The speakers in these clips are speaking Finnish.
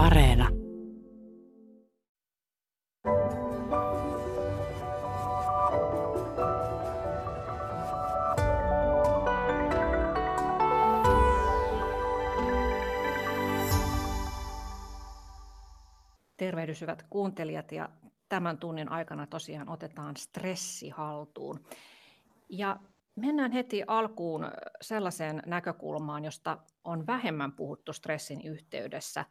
Areena. Tervehdys hyvät kuuntelijat ja tämän tunnin aikana tosiaan otetaan stressi haltuun. Ja mennään heti alkuun sellaiseen näkökulmaan, josta on vähemmän puhuttu stressin yhteydessä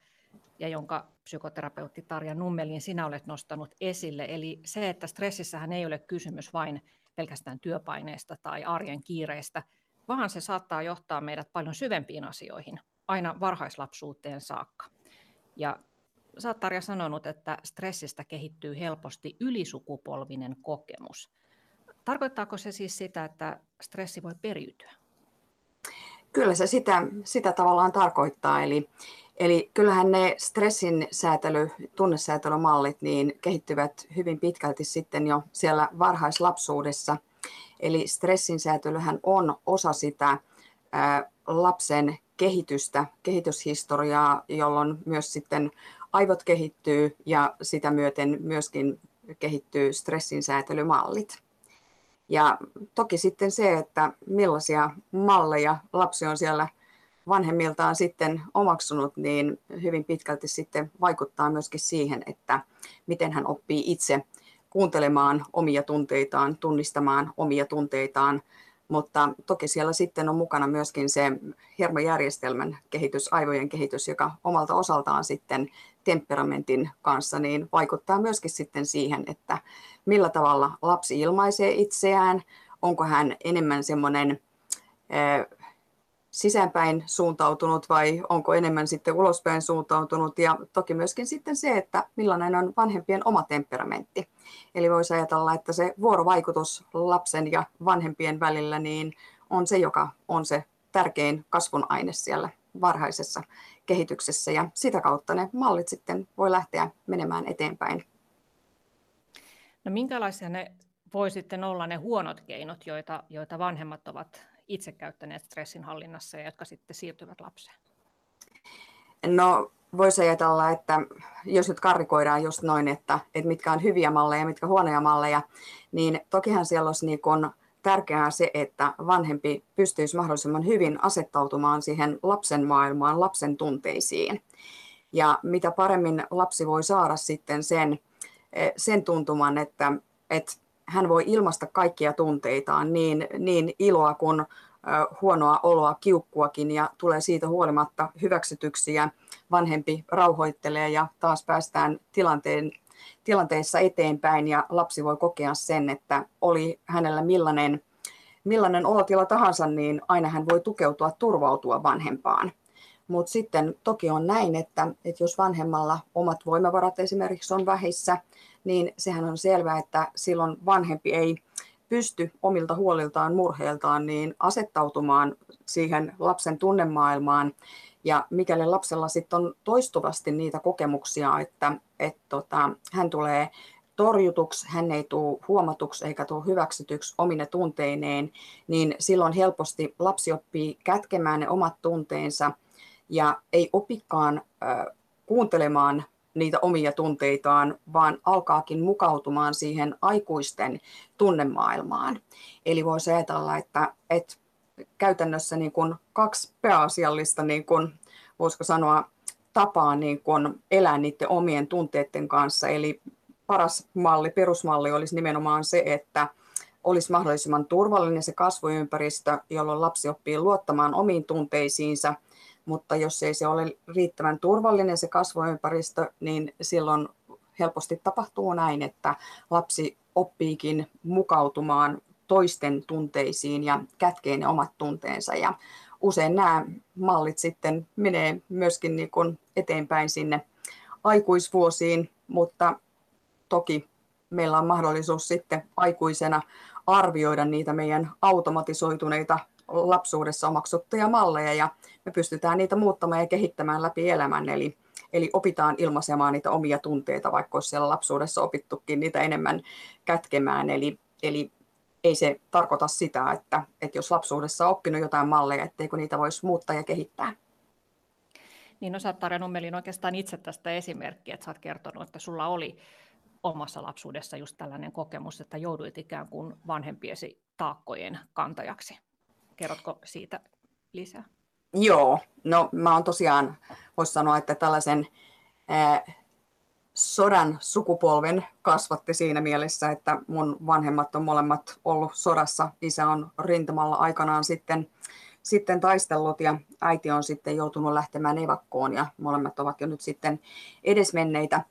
ja jonka psykoterapeutti Tarja Nummelin sinä olet nostanut esille. Eli se, että stressissähän ei ole kysymys vain pelkästään työpaineesta tai arjen kiireistä, vaan se saattaa johtaa meidät paljon syvempiin asioihin, aina varhaislapsuuteen saakka. Ja sä oot Tarja sanonut, että stressistä kehittyy helposti ylisukupolvinen kokemus. Tarkoittaako se siis sitä, että stressi voi periytyä? Kyllä se sitä, sitä tavallaan tarkoittaa. Eli, eli kyllähän ne stressin säätely, tunnesäätelymallit niin kehittyvät hyvin pitkälti sitten jo siellä varhaislapsuudessa. Eli stressin säätelyhän on osa sitä ää, lapsen kehitystä, kehityshistoriaa, jolloin myös sitten aivot kehittyy ja sitä myöten myöskin kehittyy stressin säätelymallit. Ja toki sitten se, että millaisia malleja lapsi on siellä vanhemmiltaan sitten omaksunut, niin hyvin pitkälti sitten vaikuttaa myöskin siihen, että miten hän oppii itse kuuntelemaan omia tunteitaan, tunnistamaan omia tunteitaan, mutta toki siellä sitten on mukana myöskin se hermojärjestelmän kehitys, aivojen kehitys, joka omalta osaltaan sitten temperamentin kanssa niin vaikuttaa myöskin sitten siihen, että millä tavalla lapsi ilmaisee itseään, onko hän enemmän semmoinen sisäänpäin suuntautunut vai onko enemmän sitten ulospäin suuntautunut ja toki myöskin sitten se, että millainen on vanhempien oma temperamentti. Eli voisi ajatella, että se vuorovaikutus lapsen ja vanhempien välillä niin on se, joka on se tärkein kasvun aine siellä varhaisessa kehityksessä ja sitä kautta ne mallit sitten voi lähteä menemään eteenpäin. No minkälaisia ne voi sitten olla ne huonot keinot, joita, joita vanhemmat ovat itse käyttäneet stressin hallinnassa ja jotka sitten siirtyvät lapseen? No voisi ajatella, että jos nyt karrikoidaan just noin, että, että mitkä on hyviä malleja ja mitkä huonoja malleja, niin tokihan siellä olisi niin kuin tärkeää se, että vanhempi pystyisi mahdollisimman hyvin asettautumaan siihen lapsen maailmaan, lapsen tunteisiin. Ja mitä paremmin lapsi voi saada sitten sen, eh, sen tuntuman, että, että hän voi ilmaista kaikkia tunteitaan, niin, niin iloa kuin huonoa oloa, kiukkuakin ja tulee siitä huolimatta hyväksytyksiä. Vanhempi rauhoittelee ja taas päästään tilanteen, tilanteessa eteenpäin ja lapsi voi kokea sen, että oli hänellä millainen, millainen olotila tahansa, niin aina hän voi tukeutua, turvautua vanhempaan. Mutta sitten toki on näin, että, että jos vanhemmalla omat voimavarat esimerkiksi on vähissä, niin sehän on selvää, että silloin vanhempi ei pysty omilta huoliltaan, murheiltaan niin asettautumaan siihen lapsen tunnemaailmaan. Ja mikäli lapsella sitten on toistuvasti niitä kokemuksia, että, että tota, hän tulee torjutuksi, hän ei tule huomatuksi eikä tule hyväksytyksi omine tunteineen, niin silloin helposti lapsi oppii kätkemään ne omat tunteensa ja ei opikaan äh, kuuntelemaan niitä omia tunteitaan, vaan alkaakin mukautumaan siihen aikuisten tunnemaailmaan. Eli voisi ajatella, että, että käytännössä niin kuin kaksi pääasiallista, niin kuin, voisiko sanoa, tapaa niin kuin elää niiden omien tunteiden kanssa. Eli paras malli, perusmalli olisi nimenomaan se, että olisi mahdollisimman turvallinen se kasvuympäristö, jolloin lapsi oppii luottamaan omiin tunteisiinsa – mutta jos ei se ole riittävän turvallinen se kasvuympäristö, niin silloin helposti tapahtuu näin, että lapsi oppiikin mukautumaan toisten tunteisiin ja kätkee ne omat tunteensa. Ja usein nämä mallit sitten menee myöskin niin kuin eteenpäin sinne aikuisvuosiin, mutta toki meillä on mahdollisuus sitten aikuisena arvioida niitä meidän automatisoituneita lapsuudessa omaksuttuja malleja ja me pystytään niitä muuttamaan ja kehittämään läpi elämän. Eli, eli opitaan ilmaisemaan niitä omia tunteita, vaikka olisi siellä lapsuudessa opittukin niitä enemmän kätkemään. Eli, eli ei se tarkoita sitä, että, että jos lapsuudessa on oppinut jotain malleja, etteikö niitä voisi muuttaa ja kehittää. Niin no sä oot oikeastaan itse tästä esimerkkiä, että sä oot kertonut, että sulla oli omassa lapsuudessa just tällainen kokemus, että jouduit ikään kuin vanhempiesi taakkojen kantajaksi. Kerrotko siitä lisää? Joo, no mä oon tosiaan, voisi sanoa, että tällaisen ää, sodan sukupolven kasvatti siinä mielessä, että mun vanhemmat on molemmat ollut sodassa. Isä on rintamalla aikanaan sitten, sitten taistellut ja äiti on sitten joutunut lähtemään evakkoon ja molemmat ovat jo nyt sitten edesmenneitä.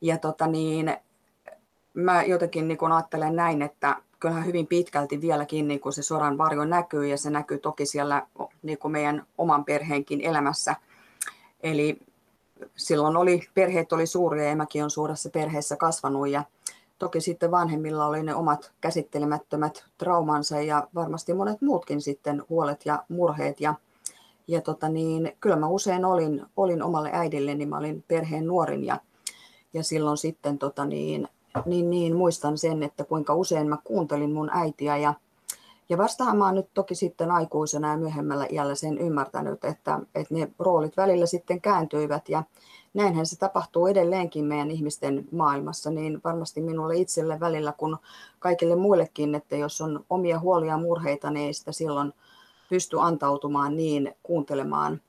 Ja tota niin, mä jotenkin niin kun ajattelen näin, että kyllähän hyvin pitkälti vieläkin niin kuin se sodan varjo näkyy ja se näkyy toki siellä niin meidän oman perheenkin elämässä. Eli silloin oli, perheet oli suuria ja mäkin olen suuressa perheessä kasvanut ja toki sitten vanhemmilla oli ne omat käsittelemättömät traumansa ja varmasti monet muutkin sitten huolet ja murheet ja, ja tota niin, kyllä mä usein olin, olin omalle äidille, niin mä olin perheen nuorin ja, ja silloin sitten tota niin, niin, niin muistan sen, että kuinka usein mä kuuntelin mun äitiä ja, ja vastahan mä oon nyt toki sitten aikuisena ja myöhemmällä iällä sen ymmärtänyt, että, että ne roolit välillä sitten kääntyivät. Ja näinhän se tapahtuu edelleenkin meidän ihmisten maailmassa, niin varmasti minulle itselle välillä kuin kaikille muillekin, että jos on omia huolia ja murheita, niin ei sitä silloin pysty antautumaan niin kuuntelemaan,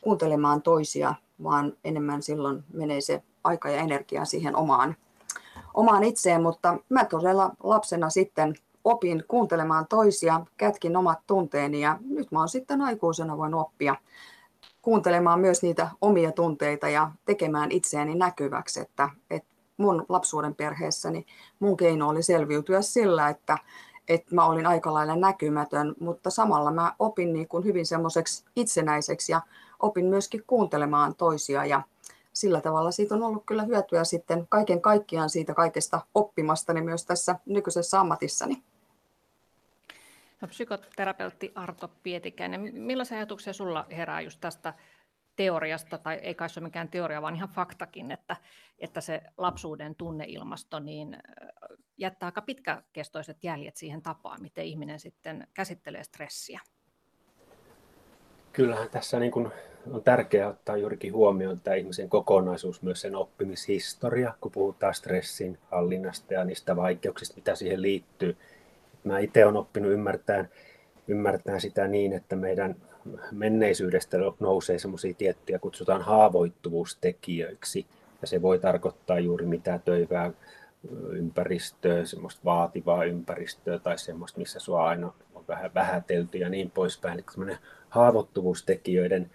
kuuntelemaan toisia, vaan enemmän silloin menee se aika ja energia siihen omaan omaan itseen, mutta mä todella lapsena sitten opin kuuntelemaan toisia, kätkin omat tunteeni ja nyt mä oon sitten aikuisena voin oppia kuuntelemaan myös niitä omia tunteita ja tekemään itseäni näkyväksi, että, että mun lapsuuden perheessäni mun keino oli selviytyä sillä, että, että mä olin aika lailla näkymätön, mutta samalla mä opin niin kuin hyvin semmoiseksi itsenäiseksi ja opin myöskin kuuntelemaan toisia ja sillä tavalla siitä on ollut kyllä hyötyä sitten kaiken kaikkiaan siitä kaikesta oppimastani myös tässä nykyisessä ammatissani. No, psykoterapeutti Arto Pietikäinen, millaisia ajatuksia sulla herää just tästä teoriasta, tai ei kai se ole mikään teoria, vaan ihan faktakin, että, että se lapsuuden tunneilmasto niin jättää aika pitkäkestoiset jäljet siihen tapaan, miten ihminen sitten käsittelee stressiä. Kyllähän tässä niin kuin on tärkeää ottaa juurikin huomioon tämä ihmisen kokonaisuus, myös sen oppimishistoria, kun puhutaan stressin hallinnasta ja niistä vaikeuksista, mitä siihen liittyy. Mä itse olen oppinut ymmärtämään, ymmärtämään sitä niin, että meidän menneisyydestä nousee semmoisia tiettyjä, kutsutaan haavoittuvuustekijöiksi. Ja se voi tarkoittaa juuri mitä töyvää ympäristöä, semmoista vaativaa ympäristöä tai semmoista, missä sua aina on vähän vähätelty ja niin poispäin. Eli haavoittuvuustekijöiden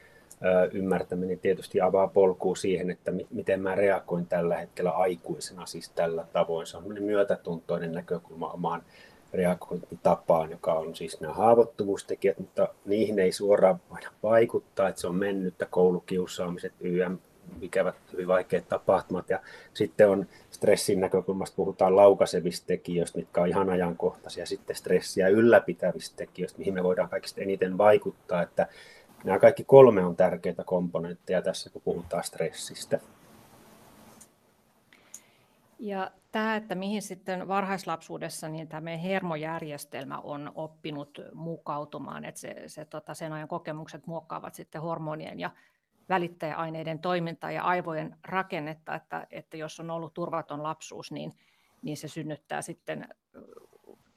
ymmärtäminen tietysti avaa polkua siihen, että miten mä reagoin tällä hetkellä aikuisena siis tällä tavoin. Se on myötätuntoinen näkökulma omaan reagointitapaan, joka on siis nämä haavoittuvuustekijät, mutta niihin ei suoraan voida vaikuttaa, että se on mennyttä koulukiusaamiset, YM, ikävät, hyvin vaikeat tapahtumat. Ja sitten on stressin näkökulmasta puhutaan laukaisevista tekijöistä, mitkä on ihan ajankohtaisia, sitten stressiä ylläpitävistä tekijöistä, mihin me voidaan kaikista eniten vaikuttaa, että Nämä kaikki kolme on tärkeitä komponentteja tässä, kun puhutaan stressistä. Ja tämä, että mihin sitten varhaislapsuudessa niin tämä meidän hermojärjestelmä on oppinut mukautumaan, että se, se tota, sen ajan kokemukset muokkaavat sitten hormonien ja välittäjäaineiden toimintaa ja aivojen rakennetta, että, että jos on ollut turvaton lapsuus, niin, niin se synnyttää sitten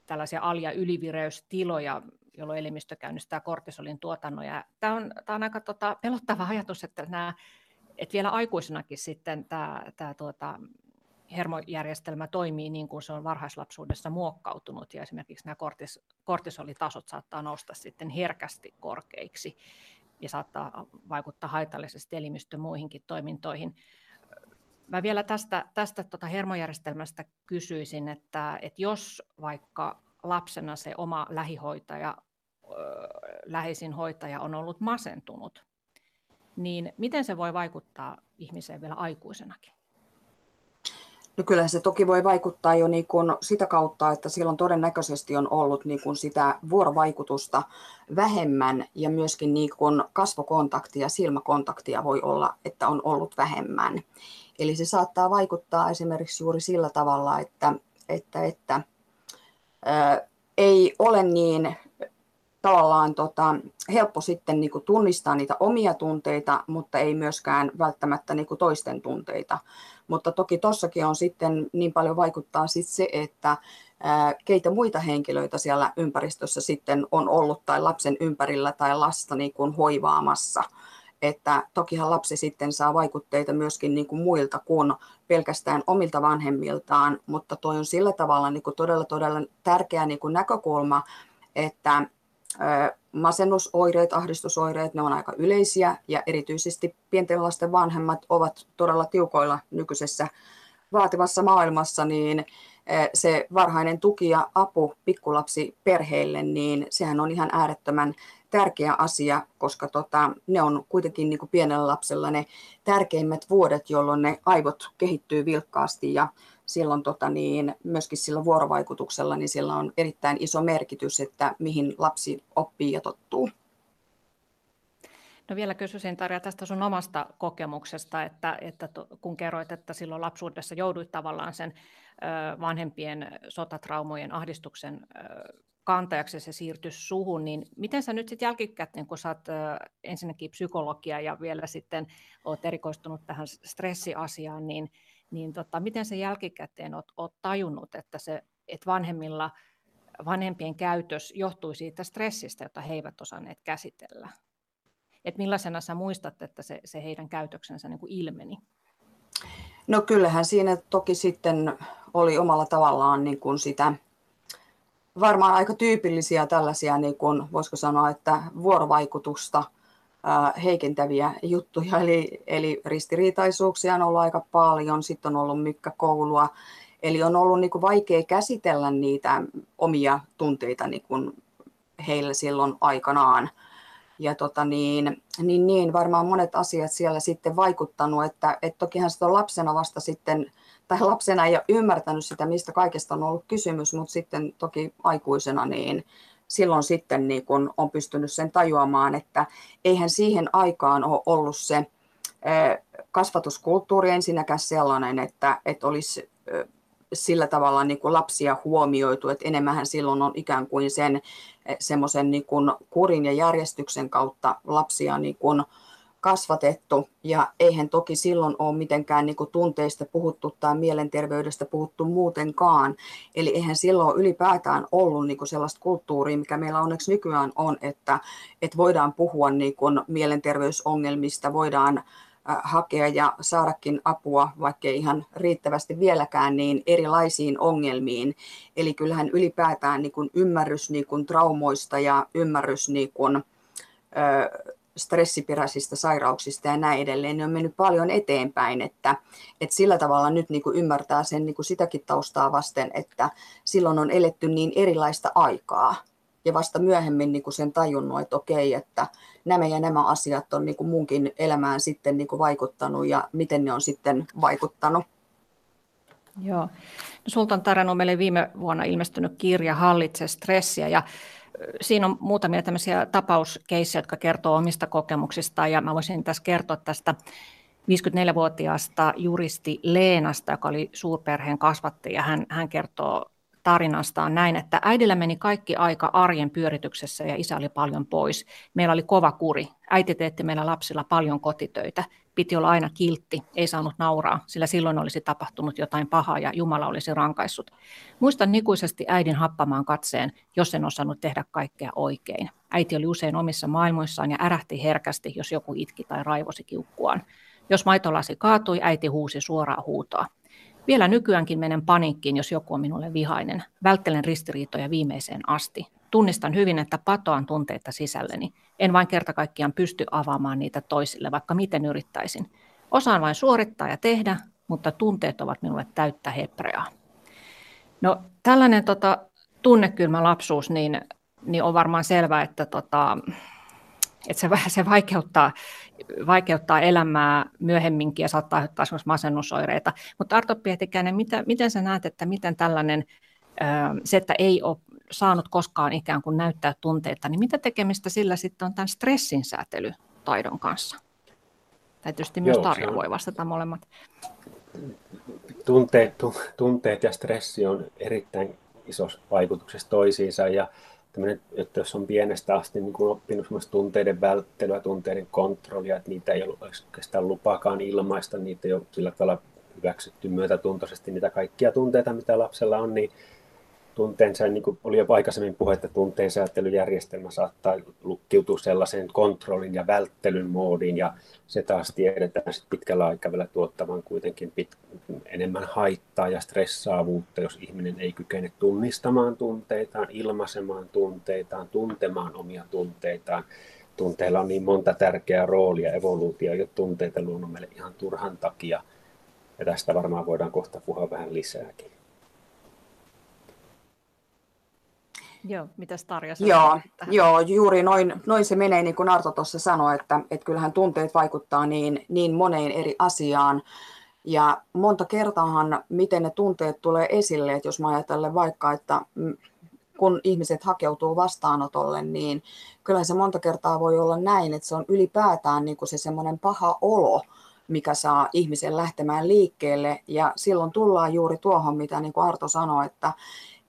tällaisia al- ja ylivireystiloja, jolloin elimistö käynnistää kortisolin tuotannon. Ja tämä, on, tämä on aika tota, pelottava ajatus, että, nämä, että vielä aikuisenakin sitten tämä, tämä tuota, hermojärjestelmä toimii niin kuin se on varhaislapsuudessa muokkautunut ja esimerkiksi nämä kortis, kortisolitasot saattaa nousta sitten herkästi korkeiksi ja saattaa vaikuttaa haitallisesti elimistön muihinkin toimintoihin. Mä vielä tästä, tästä tota hermojärjestelmästä kysyisin, että, että jos vaikka lapsena se oma lähihoitaja, läheisin hoitaja on ollut masentunut, niin miten se voi vaikuttaa ihmiseen vielä aikuisenakin? No kyllä se toki voi vaikuttaa jo niin kuin sitä kautta, että silloin todennäköisesti on ollut niin kuin sitä vuorovaikutusta vähemmän ja myöskin niin kuin kasvokontaktia, silmäkontaktia voi olla, että on ollut vähemmän. Eli se saattaa vaikuttaa esimerkiksi juuri sillä tavalla, että, että, että ää, ei ole niin tavallaan tota, helppo sitten niin kuin tunnistaa niitä omia tunteita, mutta ei myöskään välttämättä niin kuin toisten tunteita. Mutta toki tuossakin on sitten niin paljon vaikuttaa sit se, että ää, keitä muita henkilöitä siellä ympäristössä sitten on ollut tai lapsen ympärillä tai lasta niin kuin hoivaamassa. Että tokihan lapsi sitten saa vaikutteita myöskin niin kuin muilta kuin pelkästään omilta vanhemmiltaan, mutta toi on sillä tavalla niin kuin todella, todella tärkeä niin kuin näkökulma, että Masennusoireet, ahdistusoireet, ne on aika yleisiä ja erityisesti pienten lasten vanhemmat ovat todella tiukoilla nykyisessä vaativassa maailmassa, niin se varhainen tuki ja apu pikkulapsi perheille, niin sehän on ihan äärettömän tärkeä asia, koska tota, ne on kuitenkin niin kuin pienellä lapsella ne tärkeimmät vuodet, jolloin ne aivot kehittyy vilkkaasti ja silloin tota niin, myöskin sillä vuorovaikutuksella niin sillä on erittäin iso merkitys, että mihin lapsi oppii ja tottuu. No vielä kysyisin Tarja tästä sun omasta kokemuksesta, että, että kun kerroit, että silloin lapsuudessa jouduit tavallaan sen vanhempien sotatraumojen ahdistuksen kantajaksi se siirtyi suhun, niin miten sä nyt sitten jälkikäteen, kun sä oot ensinnäkin psykologia ja vielä sitten oot erikoistunut tähän stressiasiaan, niin niin tota, miten se jälkikäteen olet, olet tajunnut, että, se, että vanhemmilla vanhempien käytös johtui siitä stressistä, jota he eivät osanneet käsitellä? Et millaisena sä muistat, että se, se heidän käytöksensä niin kuin ilmeni? No kyllähän siinä toki sitten oli omalla tavallaan niin kuin sitä varmaan aika tyypillisiä tällaisia, niin kuin, voisiko sanoa, että vuorovaikutusta – heikentäviä juttuja, eli, eli ristiriitaisuuksia on ollut aika paljon, sitten on ollut mykkäkoulua, eli on ollut niin kuin vaikea käsitellä niitä omia tunteita niin kuin heillä silloin aikanaan. Ja tota niin, niin, niin, varmaan monet asiat siellä sitten vaikuttanut, että, että tokihan sitä on lapsena vasta sitten, tai lapsena ei ole ymmärtänyt sitä, mistä kaikesta on ollut kysymys, mutta sitten toki aikuisena niin silloin sitten niin kun on pystynyt sen tajuamaan, että eihän siihen aikaan ole ollut se kasvatuskulttuuri ensinnäkään sellainen, että, että olisi sillä tavalla niin kuin lapsia huomioitu, että enemmän silloin on ikään kuin sen semmoisen niin kurin ja järjestyksen kautta lapsia niin kuin, kasvatettu ja eihän toki silloin ole mitenkään niin kuin tunteista puhuttu tai mielenterveydestä puhuttu muutenkaan. Eli eihän silloin ylipäätään ollut niin kuin sellaista kulttuuria, mikä meillä onneksi nykyään on, että, että voidaan puhua niin kuin mielenterveysongelmista, voidaan hakea ja saadakin apua, vaikka ei ihan riittävästi vieläkään, niin erilaisiin ongelmiin. Eli kyllähän ylipäätään niin kuin ymmärrys niin kuin traumoista ja ymmärrys niin kuin, stressiperäisistä sairauksista ja näin edelleen, ne on mennyt paljon eteenpäin, että, että sillä tavalla nyt niin kuin ymmärtää sen niin kuin sitäkin taustaa vasten, että silloin on eletty niin erilaista aikaa ja vasta myöhemmin niin kuin sen tajunnut, että okei, että nämä ja nämä asiat on niin kuin munkin elämään sitten niin kuin vaikuttanut ja miten ne on sitten vaikuttanut. Joo. No, sulta on meille viime vuonna ilmestynyt kirja Hallitse stressiä ja siinä on muutamia tämmöisiä tapauskeissejä, jotka kertoo omista kokemuksistaan, ja mä voisin tässä kertoa tästä 54-vuotiaasta juristi Leenasta, joka oli suurperheen kasvattaja. Hän, hän kertoo tarinastaan näin, että äidillä meni kaikki aika arjen pyörityksessä ja isä oli paljon pois. Meillä oli kova kuri. Äiti teetti meillä lapsilla paljon kotitöitä. Piti olla aina kiltti, ei saanut nauraa, sillä silloin olisi tapahtunut jotain pahaa ja Jumala olisi rankaissut. Muistan nikuisesti äidin happamaan katseen, jos en osannut tehdä kaikkea oikein. Äiti oli usein omissa maailmoissaan ja ärähti herkästi, jos joku itki tai raivosi kiukkuaan. Jos maitolasi kaatui, äiti huusi suoraa huutoa. Vielä nykyäänkin menen paniikkiin, jos joku on minulle vihainen. Välttelen ristiriitoja viimeiseen asti. Tunnistan hyvin, että patoan tunteita sisälleni. En vain kerta kaikkiaan pysty avaamaan niitä toisille, vaikka miten yrittäisin. Osaan vain suorittaa ja tehdä, mutta tunteet ovat minulle täyttä hepreaa. No tällainen tota, tunnekylmä lapsuus, niin, niin on varmaan selvää, että tota, että se, se vaikeuttaa, vaikeuttaa elämää myöhemminkin ja saattaa aiheuttaa esimerkiksi masennusoireita. Mutta Arto Pietikäinen, mitä, miten sä näet, että miten tällainen, se, että ei ole saanut koskaan ikään kuin näyttää tunteita, niin mitä tekemistä sillä sitten on tämän stressin säätelytaidon kanssa? Tai tietysti myös Tarja voi vastata molemmat. Tunteet, tunteet ja stressi on erittäin isossa vaikutuksessa toisiinsa ja että jos on pienestä asti niin kuin oppinut tunteiden välttelyä, tunteiden kontrollia, että niitä ei ollut oikeastaan lupaakaan ilmaista, niitä ei ole sillä tavalla hyväksytty myötätuntoisesti niitä kaikkia tunteita, mitä lapsella on, niin tunteensa, niin kuin oli jo aikaisemmin puhe, että tunteen säätelyjärjestelmä saattaa lukkiutua sellaiseen kontrollin ja välttelyn moodiin, ja se taas tiedetään sit pitkällä aikavälillä tuottavan kuitenkin pit, enemmän haittaa ja stressaavuutta, jos ihminen ei kykene tunnistamaan tunteitaan, ilmaisemaan tunteitaan, tuntemaan omia tunteitaan. Tunteilla on niin monta tärkeää roolia, evoluutio ja tunteita luonut meille ihan turhan takia, ja tästä varmaan voidaan kohta puhua vähän lisääkin. Joo, mitä Tarja Joo, joo, juuri noin, noin se menee, niin kuin Arto tuossa sanoi, että, että kyllähän tunteet vaikuttaa niin, niin moneen eri asiaan. Ja monta kertaahan, miten ne tunteet tulee esille, että jos mä ajattelen vaikka, että kun ihmiset hakeutuu vastaanotolle, niin kyllä se monta kertaa voi olla näin, että se on ylipäätään niin kuin se semmoinen paha olo, mikä saa ihmisen lähtemään liikkeelle. Ja silloin tullaan juuri tuohon, mitä niin kuin Arto sanoi, että,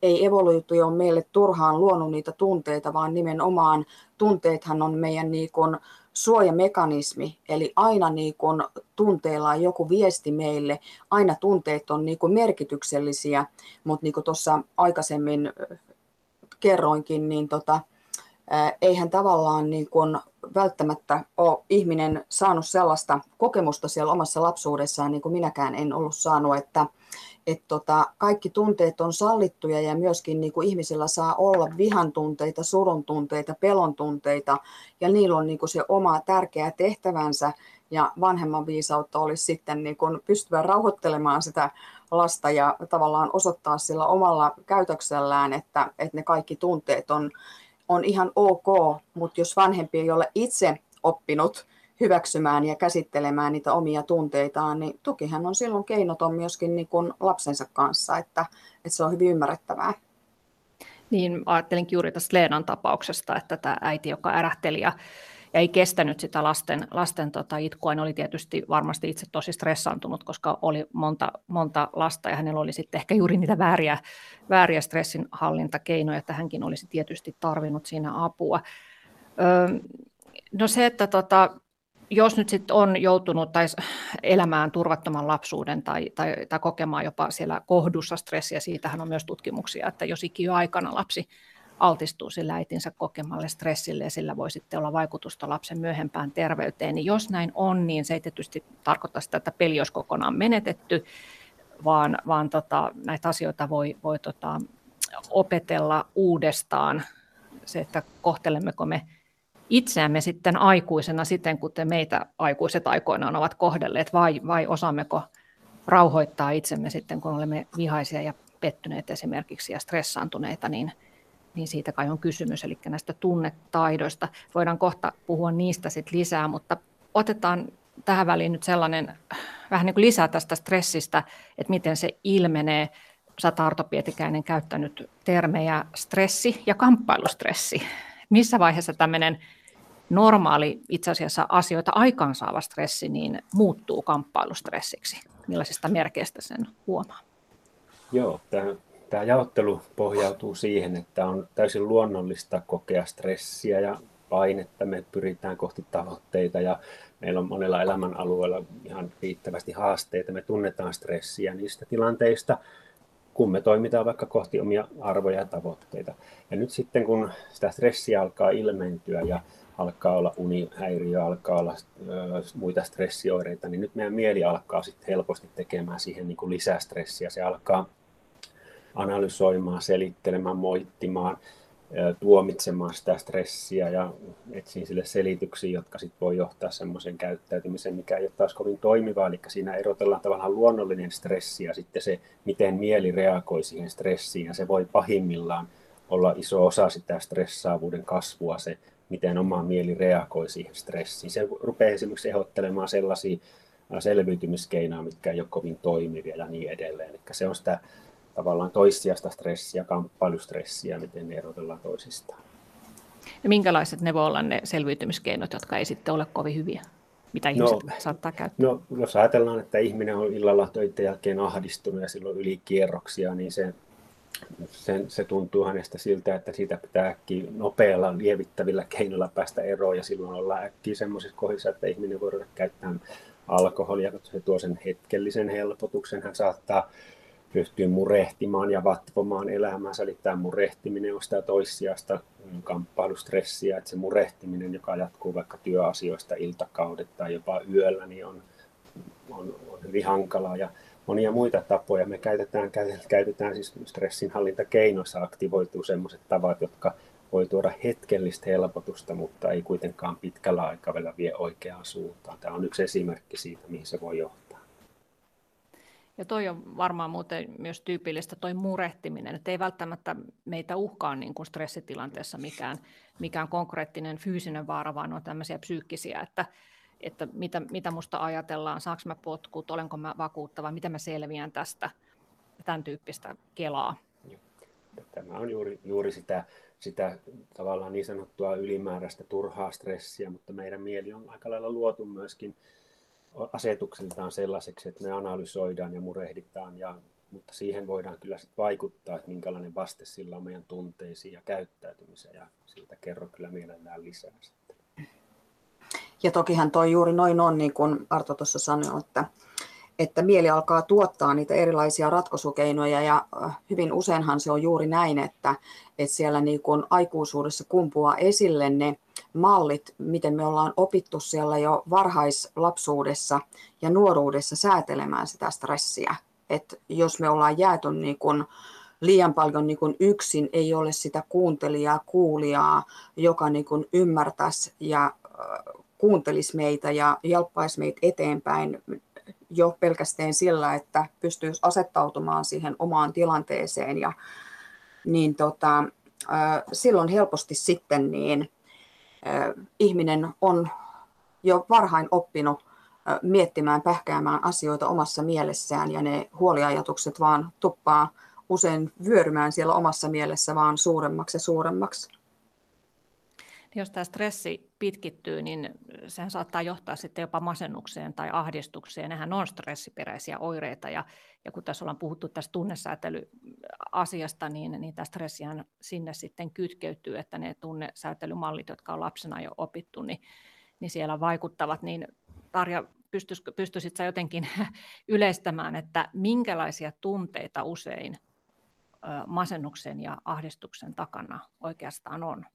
ei evoluutio ole meille turhaan luonut niitä tunteita, vaan nimenomaan tunteethan on meidän niin kuin suojamekanismi, eli aina niin kuin tunteella on joku viesti meille, aina tunteet on niin kuin merkityksellisiä, mutta niin kuin tuossa aikaisemmin kerroinkin, niin tota, eihän tavallaan niin kuin välttämättä ole ihminen saanut sellaista kokemusta siellä omassa lapsuudessaan, niin kuin minäkään en ollut saanut, että, että tota, kaikki tunteet on sallittuja ja myöskin niin kuin ihmisillä saa olla vihan tunteita, surun tunteita, pelon tunteita ja niillä on niin kuin se oma tärkeä tehtävänsä ja vanhemman viisautta olisi sitten niin kuin pystyä rauhoittelemaan sitä lasta ja tavallaan osoittaa sillä omalla käytöksellään, että, että ne kaikki tunteet on, on ihan ok, mutta jos vanhempi ei ole itse oppinut hyväksymään ja käsittelemään niitä omia tunteitaan, niin tukihan on silloin keinoton myöskin niin kuin lapsensa kanssa, että, että se on hyvin ymmärrettävää. Niin, ajattelinkin juuri tästä Leenan tapauksesta, että tämä äiti, joka ärähteli ja, ja ei kestänyt sitä lasten, lasten tota itkua, niin oli tietysti varmasti itse tosi stressaantunut, koska oli monta, monta lasta ja hänellä oli sitten ehkä juuri niitä vääriä, vääriä stressinhallintakeinoja, että hänkin olisi tietysti tarvinnut siinä apua. Öö, no se, että tota, jos nyt sitten on joutunut tai elämään turvattoman lapsuuden tai, tai, tai kokemaan jopa siellä kohdussa stressiä, siitähän on myös tutkimuksia, että jos aikana lapsi altistuu sillä äitinsä kokemalle stressille ja sillä voi sitten olla vaikutusta lapsen myöhempään terveyteen, niin jos näin on, niin se ei tietysti tarkoita sitä, että peli olisi kokonaan menetetty, vaan, vaan tota, näitä asioita voi, voi tota, opetella uudestaan. Se, että kohtelemmeko me itseämme sitten aikuisena siten, kuten meitä aikuiset aikoinaan ovat kohdelleet, vai, vai osaammeko rauhoittaa itsemme sitten, kun olemme vihaisia ja pettyneet esimerkiksi ja stressaantuneita, niin, niin siitä kai on kysymys, eli näistä tunnetaidoista. Voidaan kohta puhua niistä sitten lisää, mutta otetaan tähän väliin nyt sellainen vähän niin kuin lisää tästä stressistä, että miten se ilmenee. Sä Tarto Pietikäinen käyttänyt termejä stressi ja kamppailustressi missä vaiheessa tämmöinen normaali itse asiassa asioita aikaansaava stressi niin muuttuu kamppailustressiksi? Millaisista merkeistä sen huomaa? Joo, tämä, tämä jaottelu pohjautuu siihen, että on täysin luonnollista kokea stressiä ja painetta. Me pyritään kohti tavoitteita ja meillä on monella elämänalueella ihan riittävästi haasteita. Me tunnetaan stressiä niistä tilanteista, kun me toimitaan vaikka kohti omia arvoja ja tavoitteita. Ja nyt sitten kun sitä stressiä alkaa ilmentyä ja alkaa olla unihäiriö, alkaa olla ö, muita stressioireita, niin nyt meidän mieli alkaa sitten helposti tekemään siihen niin kuin lisää stressiä. Se alkaa analysoimaan, selittelemään, moittimaan, tuomitsemaan sitä stressiä ja etsiin sille selityksiä, jotka sitten voi johtaa semmoisen käyttäytymisen, mikä ei ole taas kovin toimivaa. Eli siinä erotellaan tavallaan luonnollinen stressi ja sitten se, miten mieli reagoi siihen stressiin. Ja se voi pahimmillaan olla iso osa sitä stressaavuuden kasvua, se miten oma mieli reagoi siihen stressiin. Se rupeaa esimerkiksi ehdottelemaan sellaisia selviytymiskeinoja, mitkä ei ole kovin toimivia ja niin edelleen. Eli se on sitä tavallaan toissijasta stressiä, kamppailustressiä, miten ne erotellaan toisistaan. Ja minkälaiset ne voi olla ne selviytymiskeinot, jotka ei sitten ole kovin hyviä? Mitä no, ihmiset no, saattaa käyttää? No, jos ajatellaan, että ihminen on illalla töiden jälkeen ahdistunut ja silloin ylikierroksia, niin se sen, se tuntuu hänestä siltä, että siitä pitää äkkiä nopealla lievittävillä keinoilla päästä eroon ja silloin ollaan äkkiä semmoisissa kohdissa, että ihminen voi ruveta käyttämään alkoholia, koska se tuo sen hetkellisen helpotuksen. Hän saattaa ryhtyä murehtimaan ja vatvomaan elämäänsä, eli tämä murehtiminen on sitä toissijasta kamppailustressiä, että se murehtiminen, joka jatkuu vaikka työasioista iltakaudet tai jopa yöllä, niin on, on, on hyvin hankalaa. Ja monia muita tapoja. Me käytetään, käytetään siis stressinhallintakeinoissa aktivoituu sellaiset tavat, jotka voi tuoda hetkellistä helpotusta, mutta ei kuitenkaan pitkällä aikavälillä vie oikeaan suuntaan. Tämä on yksi esimerkki siitä, mihin se voi johtaa. Ja toi on varmaan muuten myös tyypillistä toi murehtiminen, että ei välttämättä meitä uhkaa niin kuin stressitilanteessa mikään, mikään konkreettinen fyysinen vaara, vaan on tämmöisiä psyykkisiä, että, että mitä, mitä musta ajatellaan, saanko mä potkut, olenko mä vakuuttava, miten mä selviän tästä, tämän tyyppistä kelaa. Tämä on juuri, juuri sitä, sitä tavallaan niin sanottua ylimääräistä turhaa stressiä, mutta meidän mieli on aika lailla luotu myöskin asetuksiltaan sellaiseksi, että me analysoidaan ja murehditaan, ja, mutta siihen voidaan kyllä sit vaikuttaa, että minkälainen vaste sillä on meidän tunteisiin ja käyttäytymiseen, ja siitä kerro kyllä mielellään lisää. Sitten. Ja tokihan toi juuri noin on, niin kuin Arto tuossa sanoi, että, että mieli alkaa tuottaa niitä erilaisia ratkaisukeinoja ja äh, hyvin useinhan se on juuri näin, että, että siellä niin kuin aikuisuudessa kumpuaa esille ne mallit, miten me ollaan opittu siellä jo varhaislapsuudessa ja nuoruudessa säätelemään sitä stressiä. Että jos me ollaan jääty niin kuin liian paljon niin kuin yksin, ei ole sitä kuuntelijaa, kuulijaa, joka niin kuin ymmärtäisi ja äh, kuuntelisi meitä ja jalppaisi meitä eteenpäin jo pelkästään sillä, että pystyisi asettautumaan siihen omaan tilanteeseen. Ja, niin tota, silloin helposti sitten niin, ihminen on jo varhain oppinut miettimään, pähkäämään asioita omassa mielessään ja ne huoliajatukset vaan tuppaa usein vyörymään siellä omassa mielessä vaan suuremmaksi ja suuremmaksi jos tämä stressi pitkittyy, niin sehän saattaa johtaa sitten jopa masennukseen tai ahdistukseen. Nehän on stressiperäisiä oireita ja, ja kun tässä ollaan puhuttu tästä tunnesäätelyasiasta, niin, niin tämä stressihän sinne sitten kytkeytyy, että ne tunnesäätelymallit, jotka on lapsena jo opittu, niin, niin siellä vaikuttavat. Niin Tarja, pystyisit sä jotenkin yleistämään, että minkälaisia tunteita usein masennuksen ja ahdistuksen takana oikeastaan on?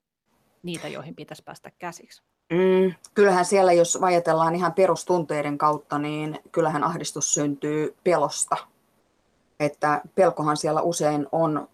Niitä, joihin pitäisi päästä käsiksi? Mm, kyllähän siellä, jos ajatellaan ihan perustunteiden kautta, niin kyllähän ahdistus syntyy pelosta. Että pelkohan siellä usein on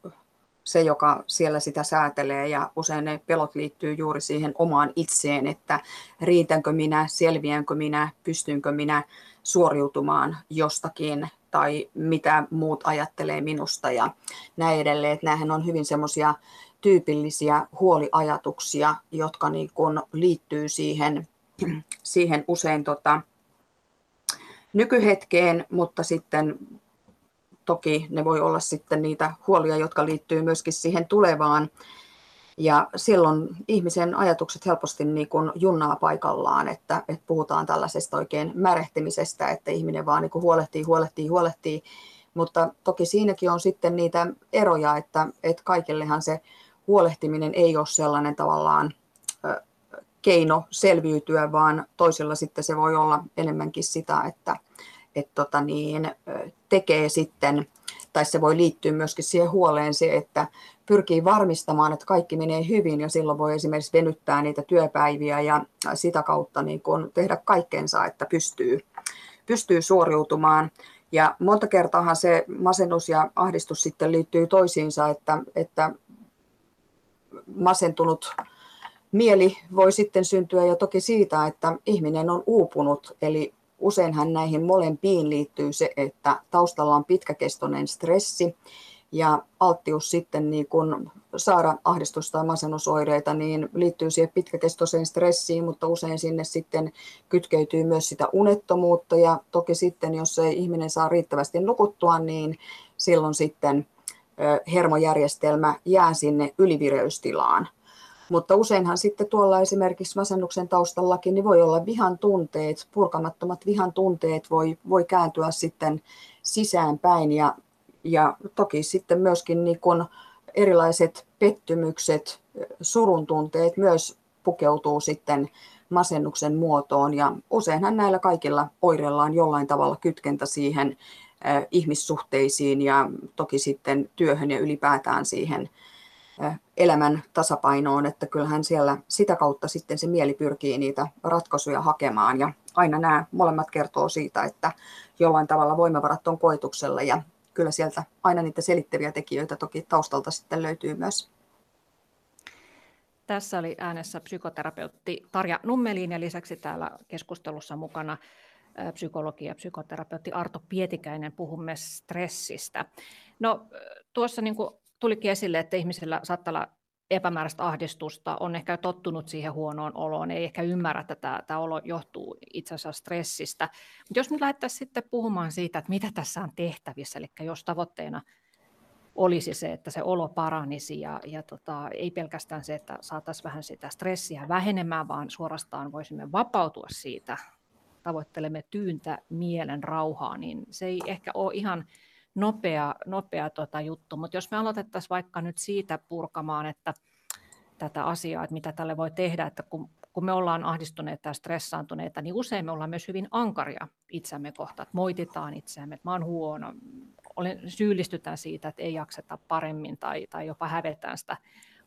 se, joka siellä sitä säätelee ja usein ne pelot liittyy juuri siihen omaan itseen, että riitänkö minä, selviänkö minä, pystynkö minä suoriutumaan jostakin tai mitä muut ajattelee minusta ja näin edelleen. Että nämähän on hyvin semmoisia tyypillisiä huoliajatuksia, jotka niin kuin liittyy siihen, siihen usein tota, nykyhetkeen, mutta sitten toki ne voi olla sitten niitä huolia, jotka liittyy myöskin siihen tulevaan. Ja silloin ihmisen ajatukset helposti niin kuin junnaa paikallaan, että, että puhutaan tällaisesta oikein märehtimisestä, että ihminen vaan niin kuin huolehtii, huolehtii, huolehtii. Mutta toki siinäkin on sitten niitä eroja, että, että kaikillehan se huolehtiminen ei ole sellainen tavallaan keino selviytyä, vaan toisella sitten se voi olla enemmänkin sitä, että et tota niin, tekee sitten, tai se voi liittyä myöskin siihen huoleen se, että pyrkii varmistamaan, että kaikki menee hyvin ja silloin voi esimerkiksi venyttää niitä työpäiviä ja sitä kautta niin kun tehdä kaikkensa, että pystyy, pystyy suoriutumaan. Ja monta kertaa se masennus ja ahdistus sitten liittyy toisiinsa, että, että masentunut mieli voi sitten syntyä jo toki siitä, että ihminen on uupunut, eli useinhan näihin molempiin liittyy se, että taustalla on pitkäkestoinen stressi ja alttius sitten niin kun saada ahdistusta tai masennusoireita, niin liittyy siihen pitkäkestoiseen stressiin, mutta usein sinne sitten kytkeytyy myös sitä unettomuutta. Ja toki sitten, jos ei ihminen saa riittävästi nukuttua, niin silloin sitten hermojärjestelmä jää sinne ylivireystilaan. Mutta useinhan sitten tuolla esimerkiksi masennuksen taustallakin niin voi olla vihan tunteet, purkamattomat vihan tunteet voi, voi kääntyä sitten sisäänpäin ja, ja toki sitten myöskin niin kuin erilaiset pettymykset, surun tunteet myös pukeutuu sitten masennuksen muotoon ja useinhan näillä kaikilla oireilla on jollain tavalla kytkentä siihen ihmissuhteisiin ja toki sitten työhön ja ylipäätään siihen elämän tasapainoon, että kyllähän siellä sitä kautta sitten se mieli pyrkii niitä ratkaisuja hakemaan ja aina nämä molemmat kertoo siitä, että jollain tavalla voimavarat on koetuksella ja kyllä sieltä aina niitä selittäviä tekijöitä toki taustalta sitten löytyy myös. Tässä oli äänessä psykoterapeutti Tarja Nummelin ja lisäksi täällä keskustelussa mukana psykologi ja psykoterapeutti Arto Pietikäinen. Puhumme stressistä. No tuossa niin kuin tulikin esille, että ihmisillä saattaa olla epämääräistä ahdistusta, on ehkä tottunut siihen huonoon oloon, ei ehkä ymmärrä, että tämä, tämä olo johtuu itse asiassa stressistä. Mutta jos nyt lähdettäisiin sitten puhumaan siitä, että mitä tässä on tehtävissä, eli jos tavoitteena olisi se, että se olo paranisi ja, ja tota, ei pelkästään se, että saataisiin vähän sitä stressiä vähenemään, vaan suorastaan voisimme vapautua siitä, tavoittelemme tyyntä mielen rauhaa, niin se ei ehkä ole ihan nopea, nopea tota juttu, mutta jos me aloitettaisiin vaikka nyt siitä purkamaan, että tätä asiaa, että mitä tälle voi tehdä, että kun, kun me ollaan ahdistuneita ja stressaantuneita, niin usein me ollaan myös hyvin ankaria itsemme kohtaan, että moititaan itseämme, että mä oon huono, olen, syyllistytään siitä, että ei jakseta paremmin tai, tai jopa hävetään sitä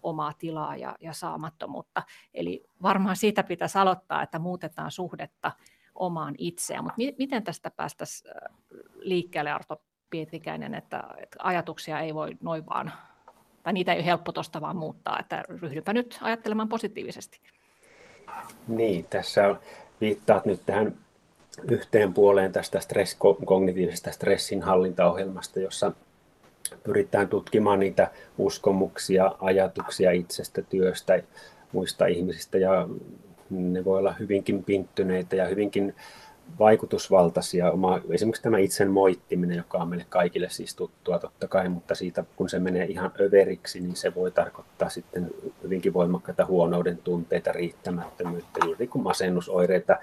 omaa tilaa ja, ja saamattomuutta. Eli varmaan siitä pitäisi aloittaa, että muutetaan suhdetta omaan itseään. Mutta mi- miten tästä päästäisiin liikkeelle, Arto Pietikäinen, että, että ajatuksia ei voi noin vaan, tai niitä ei ole helppo tuosta vaan muuttaa, että ryhdypä nyt ajattelemaan positiivisesti. Niin, tässä viittaat nyt tähän yhteen puoleen tästä stress, kognitiivisesta stressinhallintaohjelmasta, jossa pyritään tutkimaan niitä uskomuksia, ajatuksia itsestä, työstä, muista ihmisistä ja ne voi olla hyvinkin pinttyneitä ja hyvinkin vaikutusvaltaisia. Oma, esimerkiksi tämä itsen moittiminen, joka on meille kaikille siis tuttua totta kai, mutta siitä kun se menee ihan överiksi, niin se voi tarkoittaa sitten hyvinkin voimakkaita huonouden tunteita, riittämättömyyttä, juuri kuin masennusoireita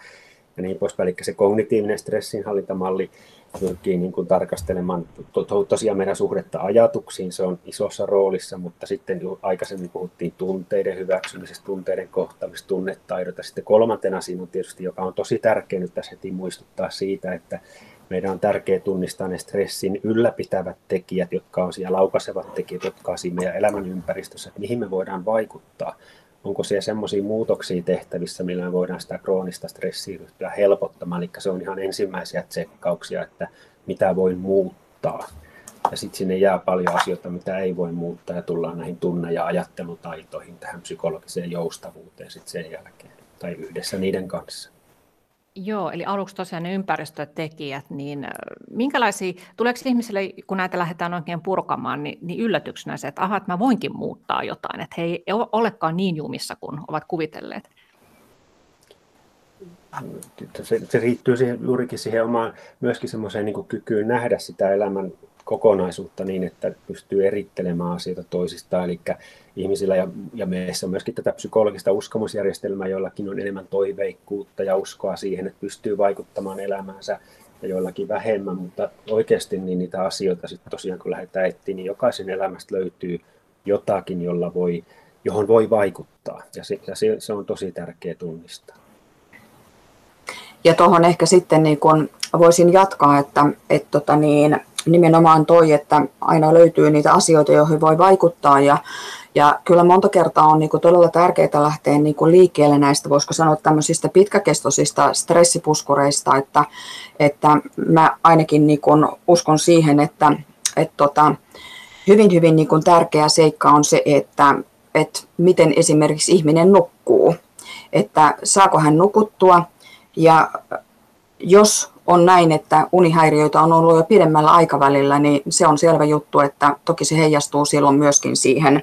ja niin poispäin. Eli se kognitiivinen stressinhallintamalli pyrkii niin kuin tarkastelemaan to, to, tosiaan meidän suhdetta ajatuksiin, se on isossa roolissa, mutta sitten aikaisemmin puhuttiin tunteiden hyväksymisestä, tunteiden kohtaamisesta, tunnetaidota. Sitten kolmantena siinä on tietysti, joka on tosi tärkeä nyt tässä heti muistuttaa siitä, että meidän on tärkeää tunnistaa ne stressin ylläpitävät tekijät, jotka on siellä laukaisevat tekijät, jotka on siinä meidän elämän ympäristössä, että mihin me voidaan vaikuttaa onko siellä semmoisia muutoksia tehtävissä, millä me voidaan sitä kroonista stressiä ryhtyä helpottamaan. Eli se on ihan ensimmäisiä tsekkauksia, että mitä voi muuttaa. Ja sitten sinne jää paljon asioita, mitä ei voi muuttaa, ja tullaan näihin tunne- ja ajattelutaitoihin, tähän psykologiseen joustavuuteen sitten sen jälkeen, tai yhdessä niiden kanssa. Joo, eli aluksi tosiaan ne ympäristötekijät, niin minkälaisia, tuleeko ihmisille, kun näitä lähdetään oikein purkamaan, niin, niin yllätyksenä se, että aha, että mä voinkin muuttaa jotain, että he ei olekaan niin jumissa kuin ovat kuvitelleet? Se, se riittyy siihen, juurikin siihen omaan myöskin semmoiseen niin kykyyn nähdä sitä elämän kokonaisuutta niin, että pystyy erittelemään asioita toisistaan. Eli ihmisillä ja, ja meissä on myöskin tätä psykologista uskomusjärjestelmää, joillakin on enemmän toiveikkuutta ja uskoa siihen, että pystyy vaikuttamaan elämäänsä ja joillakin vähemmän, mutta oikeasti niin niitä asioita sitten tosiaan kun lähdetään etsiä, niin jokaisen elämästä löytyy jotakin, jolla voi, johon voi vaikuttaa ja se, ja se, on tosi tärkeä tunnistaa. Ja tuohon ehkä sitten niin kun voisin jatkaa, että, että tota niin, nimenomaan toi, että aina löytyy niitä asioita, joihin voi vaikuttaa. Ja, ja kyllä monta kertaa on niin kuin todella tärkeää lähteä niin kuin liikkeelle näistä, voisiko sanoa tämmöisistä pitkäkestoisista stressipuskureista, että, että mä ainakin niin kuin uskon siihen, että, että tota, hyvin hyvin niin kuin tärkeä seikka on se, että, että miten esimerkiksi ihminen nukkuu, että saako hän nukuttua? Ja jos on näin, että unihäiriöitä on ollut jo pidemmällä aikavälillä, niin se on selvä juttu, että toki se heijastuu silloin myöskin siihen,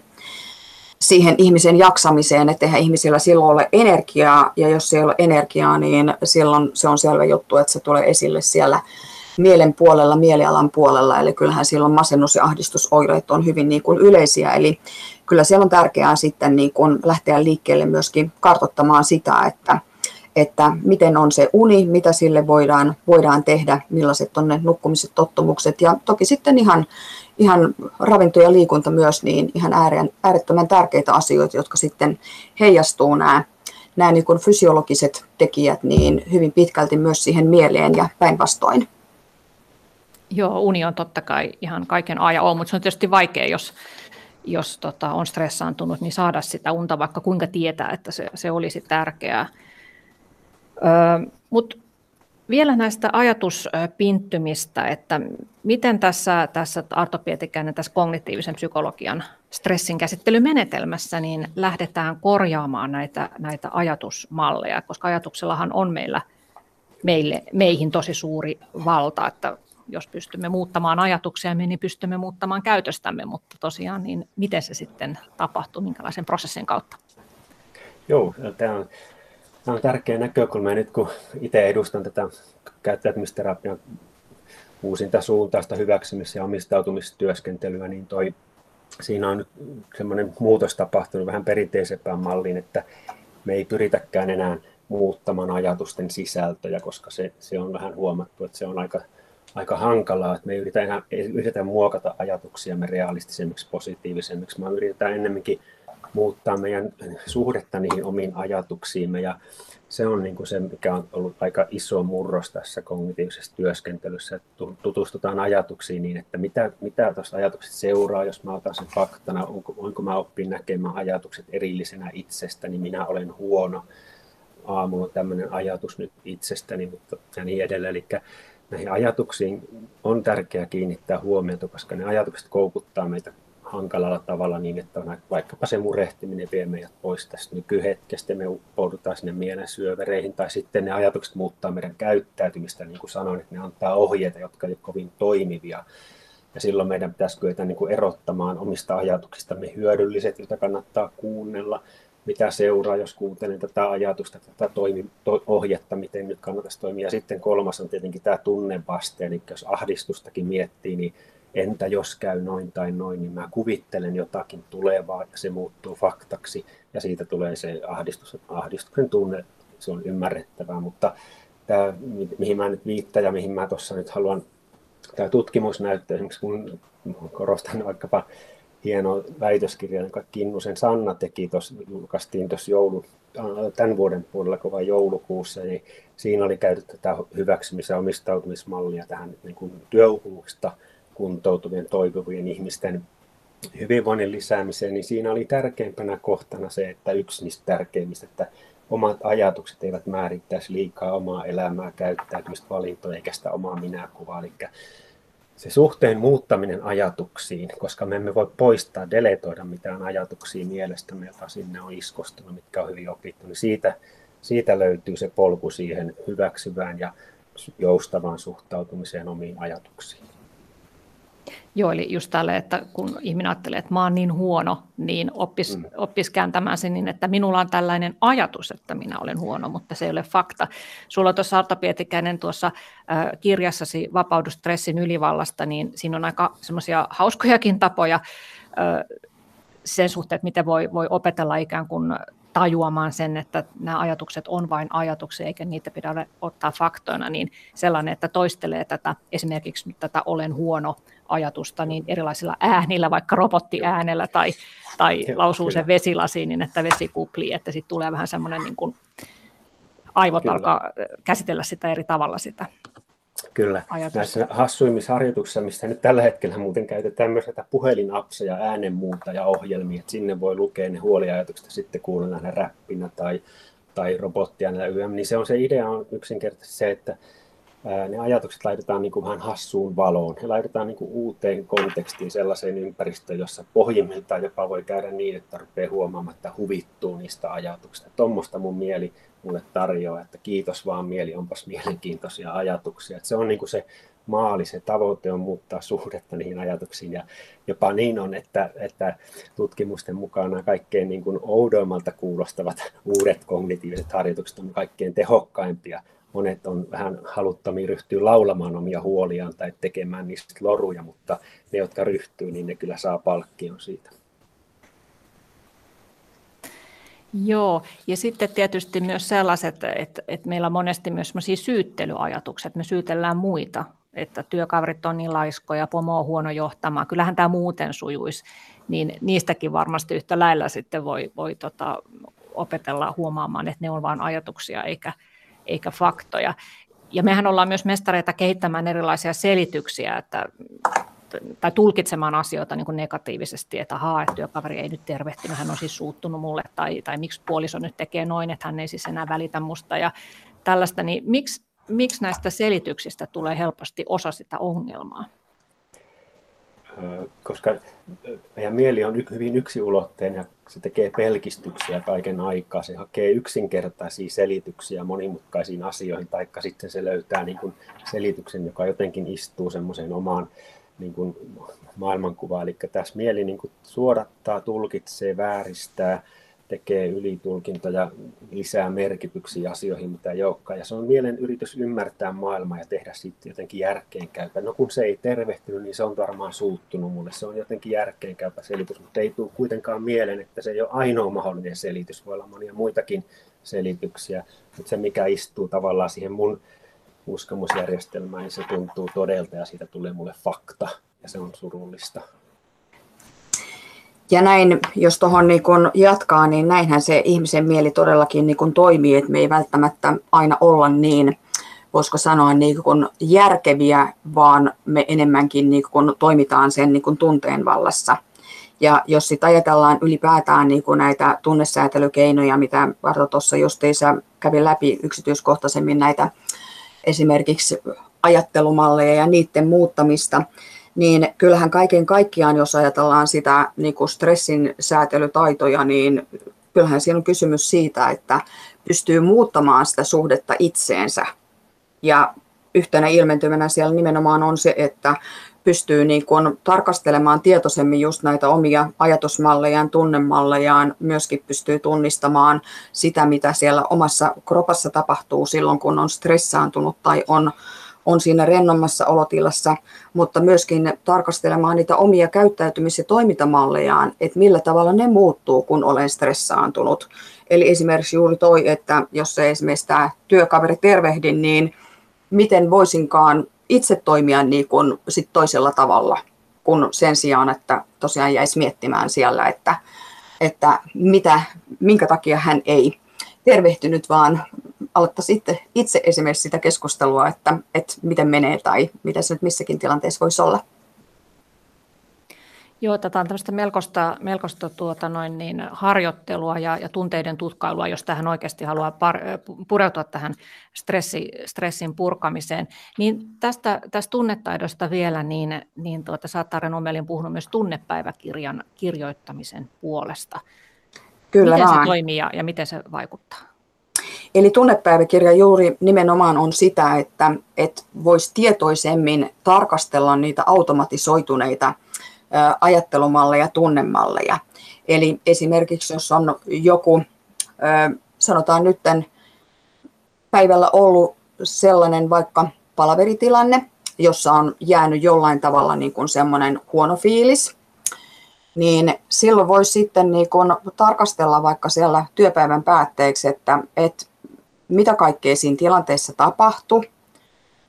siihen ihmisen jaksamiseen, että eihän ihmisillä silloin ole energiaa, ja jos ei ole energiaa, niin silloin se on selvä juttu, että se tulee esille siellä mielen puolella, mielialan puolella, eli kyllähän silloin masennus- ja ahdistusoireet on hyvin niin kuin yleisiä, eli kyllä siellä on tärkeää sitten niin kuin lähteä liikkeelle myöskin kartottamaan sitä, että että miten on se uni, mitä sille voidaan, voidaan tehdä, millaiset on ne nukkumiset, tottumukset ja toki sitten ihan, ihan ravinto ja liikunta myös, niin ihan äärettömän tärkeitä asioita, jotka sitten heijastuu nämä, nämä niin kuin fysiologiset tekijät niin hyvin pitkälti myös siihen mieleen ja päinvastoin. Joo, uni on totta kai ihan kaiken A ja O, mutta se on tietysti vaikea, jos, jos tota, on stressaantunut, niin saada sitä unta, vaikka kuinka tietää, että se, se olisi tärkeää. Mutta vielä näistä ajatuspinttymistä, että miten tässä, tässä Arto Pietikäinen, tässä kognitiivisen psykologian stressin käsittelymenetelmässä, niin lähdetään korjaamaan näitä, näitä ajatusmalleja, koska ajatuksellahan on meillä, meille, meihin tosi suuri valta, että jos pystymme muuttamaan ajatuksia, niin pystymme muuttamaan käytöstämme, mutta tosiaan niin miten se sitten tapahtuu, minkälaisen prosessin kautta? Joo, tämä on, tämä on tärkeä näkökulma. Ja nyt kun itse edustan tätä käyttäytymisterapian uusinta suuntaista hyväksymis- ja omistautumistyöskentelyä, niin toi, siinä on nyt semmoinen muutos tapahtunut vähän perinteisempään malliin, että me ei pyritäkään enää muuttamaan ajatusten sisältöjä, koska se, se on vähän huomattu, että se on aika aika hankalaa, että me yritetään, yritetään muokata ajatuksiamme realistisemmiksi, positiivisemmiksi, vaan yritetään ennemminkin muuttaa meidän suhdetta niihin omiin ajatuksiimme ja se on niin kuin se, mikä on ollut aika iso murros tässä kognitiivisessa työskentelyssä, että tutustutaan ajatuksiin niin, että mitä, mitä tuosta ajatuksesta seuraa, jos mä otan sen faktana, onko, onko mä oppin näkemään ajatukset erillisenä itsestäni, niin minä olen huono, aamulla tämmöinen ajatus nyt itsestäni mutta, ja niin edelleen. Eli näihin ajatuksiin on tärkeää kiinnittää huomiota, koska ne ajatukset koukuttaa meitä hankalalla tavalla niin, että on vaikkapa se murehtiminen vie meidät pois tästä nykyhetkestä, me uppoudutaan sinne mielen syövereihin, tai sitten ne ajatukset muuttaa meidän käyttäytymistä, niin kuin sanoin, että ne antaa ohjeita, jotka eivät kovin toimivia. Ja silloin meidän pitäisi kyetä niin kuin erottamaan omista ajatuksistamme hyödylliset, joita kannattaa kuunnella, mitä seuraa, jos kuuntelen tätä ajatusta, tätä toimi, to, ohjetta, miten nyt kannattaisi toimia. Ja sitten kolmas on tietenkin tämä tunnevaste, eli jos ahdistustakin miettii, niin entä jos käy noin tai noin, niin mä kuvittelen jotakin tulevaa ja se muuttuu faktaksi. Ja siitä tulee se ahdistus, ahdistuksen tunne, se on ymmärrettävää, mutta tämä, mihin mä nyt viittaan ja mihin mä tuossa nyt haluan, tämä tutkimusnäyttö, esimerkiksi kun korostan vaikkapa hieno väitöskirja, jonka Kinnusen Sanna teki, tuossa, julkaistiin tuossa joulu, tämän vuoden puolella kova joulukuussa, niin siinä oli käytetty tätä hyväksymis- ja omistautumismallia tähän niin kuin kuntoutuvien toivovien ihmisten hyvinvoinnin lisäämiseen, niin siinä oli tärkeimpänä kohtana se, että yksi niistä tärkeimmistä, että omat ajatukset eivät määrittäisi liikaa omaa elämää, käyttäytymistä, valintoja eikä sitä omaa minäkuvaa. Eli se suhteen muuttaminen ajatuksiin, koska me emme voi poistaa, deletoida mitään ajatuksia mielestämme, joita sinne on iskostunut, mitkä on hyvin opittu, niin siitä, siitä löytyy se polku siihen hyväksyvään ja joustavaan suhtautumiseen omiin ajatuksiin. Joo, eli just tälle, että kun ihminen ajattelee, että mä oon niin huono, niin oppis, mm. oppis kääntämään sen niin, että minulla on tällainen ajatus, että minä olen huono, mutta se ei ole fakta. Sulla tuossa Arto Pietikäinen tuossa äh, kirjassasi Vapaudu stressin ylivallasta, niin siinä on aika semmoisia hauskojakin tapoja äh, sen suhteen, että miten voi, voi opetella ikään kuin tajuamaan sen, että nämä ajatukset on vain ajatuksia eikä niitä pidä ottaa faktoina, niin sellainen, että toistelee tätä esimerkiksi nyt tätä olen huono ajatusta niin erilaisilla äänillä, vaikka robottiäänellä tai, tai Joo, lausuu kyllä. sen vesilasiin, niin että vesi kuplii, että sitten tulee vähän semmoinen niin kuin aivot kyllä. alkaa käsitellä sitä eri tavalla sitä Kyllä. Ajatusta. Näissä hassuimmissa harjoituksissa, missä nyt tällä hetkellä muuten käytetään myös näitä puhelinapseja, äänenmuuta ja ohjelmia, että sinne voi lukea ne huoliajatukset ja sitten kuunnella ne räppinä tai, tai robottia YM, niin se on se idea on yksinkertaisesti se, että ne ajatukset laitetaan niin kuin vähän hassuun valoon. He laitetaan niin kuin uuteen kontekstiin sellaiseen ympäristöön, jossa pohjimmiltaan jopa voi käydä niin, että rupeaa huomaamaan, että huvittuu niistä ajatuksista. Tuommoista mun mieli mulle tarjoaa, että kiitos vaan mieli, onpas mielenkiintoisia ajatuksia. Että se on niin kuin se maali, se tavoite on muuttaa suhdetta niihin ajatuksiin. Ja jopa niin on, että, että tutkimusten mukaan nämä kaikkein niin kuin oudoimmalta kuulostavat uudet kognitiiviset harjoitukset on kaikkein tehokkaimpia monet on vähän haluttomia ryhtyä laulamaan omia huoliaan tai tekemään niistä loruja, mutta ne, jotka ryhtyy, niin ne kyllä saa palkkion siitä. Joo, ja sitten tietysti myös sellaiset, että, että meillä on monesti myös että me syytellään muita, että työkaverit on niin laiskoja, pomo on huono johtamaan, kyllähän tämä muuten sujuisi, niin niistäkin varmasti yhtä lailla sitten voi, voi tota, opetella huomaamaan, että ne on vain ajatuksia eikä, eikä faktoja. Ja mehän ollaan myös mestareita kehittämään erilaisia selityksiä, että tai tulkitsemaan asioita niin kuin negatiivisesti, että ahaa, että työkaveri ei nyt tervehtinyt, hän on siis suuttunut mulle, tai, tai miksi puoliso nyt tekee noin, että hän ei siis enää välitä musta, ja tällaista, niin miksi, miksi näistä selityksistä tulee helposti osa sitä ongelmaa? Koska meidän mieli on hyvin yksiulotteinen ja se tekee pelkistyksiä kaiken aikaa. Se hakee yksinkertaisia selityksiä monimutkaisiin asioihin, taikka sitten se löytää niin kuin selityksen, joka jotenkin istuu semmoiseen omaan niin kuin maailmankuvaa. Eli tässä mieli niin kuin suodattaa, tulkitsee, vääristää, tekee ylitulkintoja, lisää merkityksiä asioihin, mitä ei olekaan. Ja se on mielen yritys ymmärtää maailmaa ja tehdä siitä jotenkin järkeenkäypä. No kun se ei tervehtynyt, niin se on varmaan suuttunut mulle. Se on jotenkin järkeenkäypä selitys, mutta ei tule kuitenkaan mieleen, että se ei ole ainoa mahdollinen selitys. Voi olla monia muitakin selityksiä, mutta se mikä istuu tavallaan siihen mun uskomusjärjestelmään, niin se tuntuu todelta ja siitä tulee mulle fakta ja se on surullista. Ja näin, jos tuohon niin jatkaa, niin näinhän se ihmisen mieli todellakin niin toimii, että me ei välttämättä aina olla niin, voisiko sanoa, niin kuin järkeviä, vaan me enemmänkin niin kuin toimitaan sen niin kuin tunteen vallassa. Ja jos sitten ajatellaan ylipäätään niin kuin näitä tunnesäätelykeinoja, mitä Varto tuossa justiinsa kävi läpi yksityiskohtaisemmin näitä esimerkiksi ajattelumalleja ja niiden muuttamista, niin kyllähän kaiken kaikkiaan, jos ajatellaan sitä niin kuin stressin säätelytaitoja, niin kyllähän siinä on kysymys siitä, että pystyy muuttamaan sitä suhdetta itseensä. Ja yhtenä ilmentymänä siellä nimenomaan on se, että pystyy niin kuin tarkastelemaan tietoisemmin just näitä omia ajatusmallejaan, tunnemallejaan, myöskin pystyy tunnistamaan sitä, mitä siellä omassa kropassa tapahtuu silloin, kun on stressaantunut tai on, on siinä rennommassa olotilassa, mutta myöskin tarkastelemaan niitä omia käyttäytymis- ja toimintamallejaan, että millä tavalla ne muuttuu, kun olen stressaantunut. Eli esimerkiksi juuri toi, että jos se esimerkiksi tämä työkaveri tervehdin, niin miten voisinkaan itse toimia niin kuin sit toisella tavalla, kun sen sijaan, että tosiaan jäisi miettimään siellä, että, että mitä, minkä takia hän ei tervehtynyt, vaan aloittaisi itse, itse esimerkiksi sitä keskustelua, että, että miten menee tai mitä se nyt missäkin tilanteessa voisi olla. Joo, tätä on tämmöistä melkoista, melkoista tuota noin niin, harjoittelua ja, ja tunteiden tutkailua, jos tähän oikeasti haluaa par, pureutua tähän stressi, stressin purkamiseen. Niin tästä, tästä tunnetaidosta vielä, niin, niin tuota, sä Omelin puhunut myös tunnepäiväkirjan kirjoittamisen puolesta. Kyllä miten vaan. se toimii ja, ja miten se vaikuttaa? Eli tunnepäiväkirja juuri nimenomaan on sitä, että, että voisi tietoisemmin tarkastella niitä automatisoituneita ajattelumalleja, tunnemalleja. Eli esimerkiksi jos on joku, sanotaan nyt päivällä ollut sellainen vaikka palaveritilanne, jossa on jäänyt jollain tavalla niin kuin semmoinen huono fiilis, niin silloin voisi sitten niin kuin tarkastella vaikka siellä työpäivän päätteeksi, että, että mitä kaikkea siinä tilanteessa tapahtui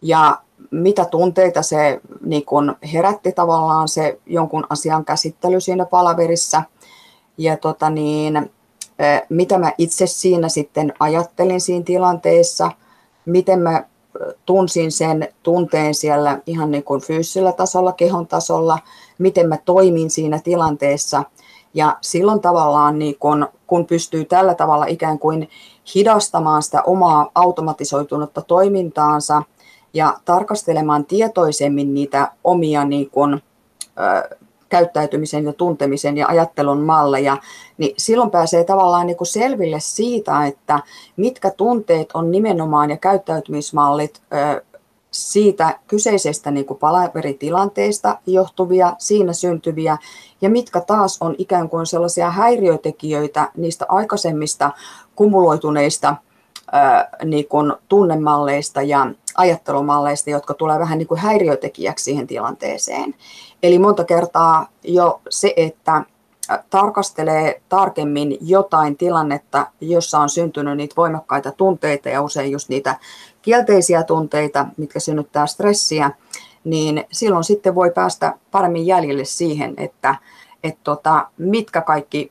ja mitä tunteita se niin kun herätti tavallaan se jonkun asian käsittely siinä palaverissa ja tota niin, mitä mä itse siinä sitten ajattelin siinä tilanteessa, miten mä tunsin sen tunteen siellä ihan niin kuin fyysisellä tasolla, kehon tasolla, miten mä toimin siinä tilanteessa. Ja silloin tavallaan, niin kun, kun pystyy tällä tavalla ikään kuin hidastamaan sitä omaa automatisoitunutta toimintaansa – ja tarkastelemaan tietoisemmin niitä omia niin kuin, ö, käyttäytymisen ja tuntemisen ja ajattelun malleja, niin silloin pääsee tavallaan niin selville siitä, että mitkä tunteet on nimenomaan ja käyttäytymismallit ö, siitä kyseisestä niin kuin palaveritilanteesta johtuvia, siinä syntyviä, ja mitkä taas on ikään kuin sellaisia häiriötekijöitä niistä aikaisemmista kumuloituneista niin kuin tunnemalleista ja ajattelumalleista, jotka tulee vähän niin kuin häiriötekijäksi siihen tilanteeseen. Eli monta kertaa jo se, että tarkastelee tarkemmin jotain tilannetta, jossa on syntynyt niitä voimakkaita tunteita ja usein just niitä kielteisiä tunteita, mitkä synnyttää stressiä, niin silloin sitten voi päästä paremmin jäljelle siihen, että, että tota, mitkä kaikki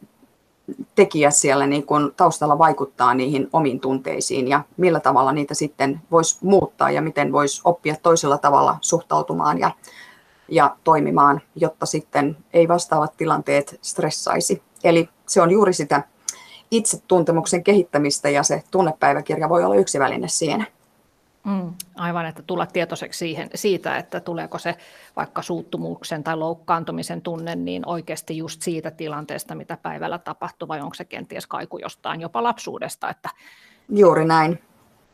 tekijät siellä niin kun taustalla vaikuttaa niihin omiin tunteisiin ja millä tavalla niitä sitten voisi muuttaa ja miten voisi oppia toisella tavalla suhtautumaan ja, ja toimimaan, jotta sitten ei vastaavat tilanteet stressaisi. Eli se on juuri sitä itsetuntemuksen kehittämistä ja se tunnepäiväkirja voi olla yksi väline siinä. Mm, aivan, että tulla tietoiseksi siihen, siitä, että tuleeko se vaikka suuttumuksen tai loukkaantumisen tunne niin oikeasti just siitä tilanteesta, mitä päivällä tapahtuu, vai onko se kenties kaiku jostain jopa lapsuudesta. Että, Juuri näin.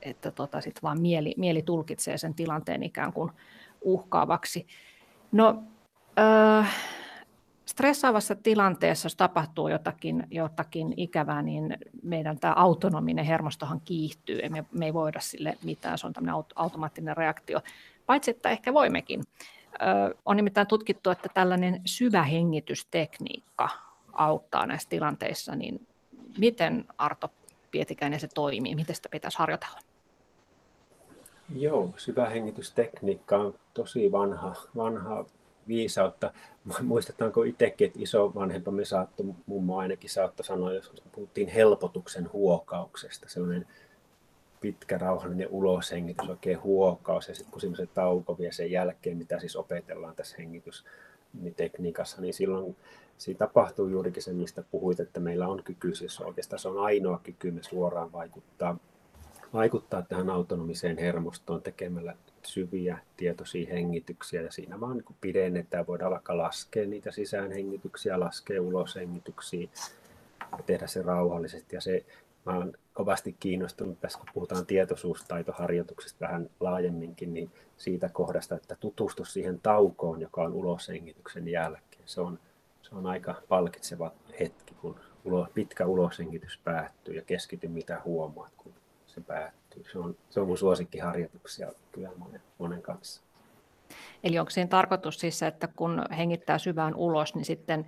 Että tota, sit vaan mieli, mieli tulkitsee sen tilanteen ikään kuin uhkaavaksi. No, äh, stressaavassa tilanteessa, jos tapahtuu jotakin, jotakin ikävää, niin meidän tämä autonominen hermostohan kiihtyy. Me, me ei voida sille mitään, se on tämmöinen automaattinen reaktio. Paitsi, että ehkä voimmekin. Ö, on nimittäin tutkittu, että tällainen syvä hengitystekniikka auttaa näissä tilanteissa, niin miten Arto Pietikäinen se toimii? Miten sitä pitäisi harjoitella? Joo, syvä hengitystekniikka on tosi vanha, vanha viisautta. Muistetaanko itsekin, että isovanhempamme saattoi, mummo ainakin saattoi sanoa, jos puhuttiin helpotuksen huokauksesta, sellainen pitkä rauhallinen uloshengitys, oikein huokaus ja sitten kun semmoisen tauko vie sen jälkeen, mitä siis opetellaan tässä hengitystekniikassa, niin silloin siinä tapahtuu juurikin se, mistä puhuit, että meillä on kyky, siis oikeastaan se on ainoa kyky me suoraan vaikuttaa, vaikuttaa tähän autonomiseen hermostoon tekemällä syviä tietoisia hengityksiä ja siinä vaan niin pidennetään, voidaan alkaa laskea niitä sisäänhengityksiä, laskea uloshengityksiä ja tehdä se rauhallisesti. Ja se, mä olen kovasti kiinnostunut tässä, kun puhutaan tietoisuustaitoharjoituksesta vähän laajemminkin, niin siitä kohdasta, että tutustu siihen taukoon, joka on uloshengityksen jälkeen. Se on, se on aika palkitseva hetki, kun ulo, pitkä uloshengitys päättyy ja keskity mitä huomaat, kun se päättyy se on, se on mun suosikkiharjoituksia kyllä monen, monen kanssa. Eli onko siinä tarkoitus siis, että kun hengittää syvään ulos, niin sitten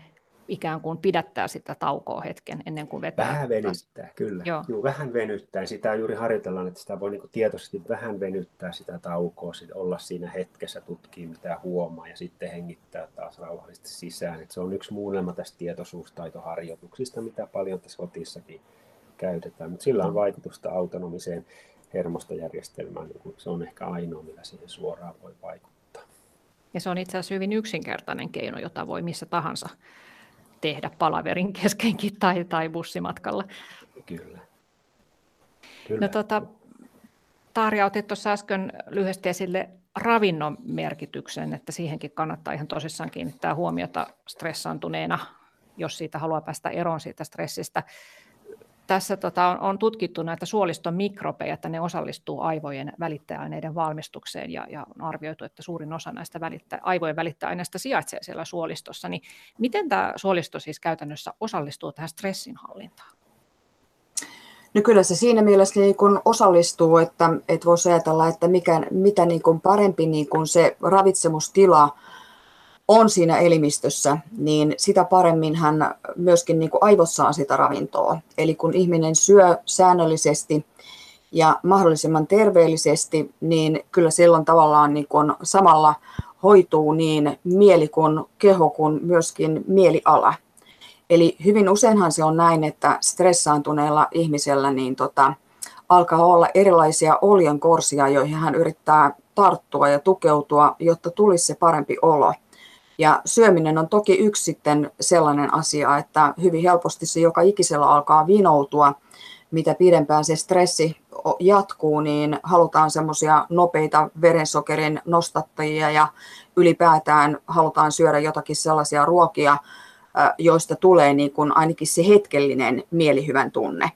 ikään kuin pidättää sitä taukoa hetken ennen kuin vetää? Vähän venyttää, kyllä. Joo. Juu, vähän venyttää. Sitä juuri harjoitellaan, että sitä voi niin tietoisesti vähän venyttää sitä taukoa, sit olla siinä hetkessä, tutkia mitä huomaa ja sitten hengittää taas rauhallisesti sisään. Et se on yksi muunnelma tästä tietoisuustaitoharjoituksista, mitä paljon tässä kotissakin käytetään, mutta sillä on vaikutusta autonomiseen hermostojärjestelmään, niin se on ehkä ainoa, millä siihen suoraan voi vaikuttaa. Ja se on itse asiassa hyvin yksinkertainen keino, jota voi missä tahansa tehdä palaverin keskenkin tai, tai bussimatkalla. Kyllä. Kyllä. No, tota, Tarja, otit tuossa äsken lyhyesti esille ravinnon merkityksen, että siihenkin kannattaa ihan tosissaan kiinnittää huomiota stressaantuneena, jos siitä haluaa päästä eroon siitä stressistä tässä tota, on, on tutkittu näitä suoliston mikrobeja, että ne osallistuu aivojen välittäjäaineiden valmistukseen ja, ja on arvioitu, että suurin osa näistä välittä, aivojen välittäjäaineista sijaitsee siellä suolistossa. Niin miten tämä suolisto siis käytännössä osallistuu tähän stressinhallintaan? No kyllä se siinä mielessä niin kun osallistuu, että, että voisi ajatella, että mikä, mitä niin kun parempi niin kun se ravitsemustila on siinä elimistössä, niin sitä paremmin hän myöskin niin kuin aivot saa sitä ravintoa. Eli kun ihminen syö säännöllisesti ja mahdollisimman terveellisesti, niin kyllä silloin tavallaan niin kuin samalla hoituu niin mieli kuin keho kuin myöskin mieliala. Eli hyvin useinhan se on näin, että stressaantuneella ihmisellä niin tota, alkaa olla erilaisia oljenkorsia, joihin hän yrittää tarttua ja tukeutua, jotta tulisi se parempi olo. Ja syöminen on toki yksi sitten sellainen asia, että hyvin helposti se joka ikisellä alkaa vinoutua. Mitä pidempään se stressi jatkuu, niin halutaan semmoisia nopeita verensokerin nostattajia ja ylipäätään halutaan syödä jotakin sellaisia ruokia, joista tulee niin kuin ainakin se hetkellinen mielihyvän tunne.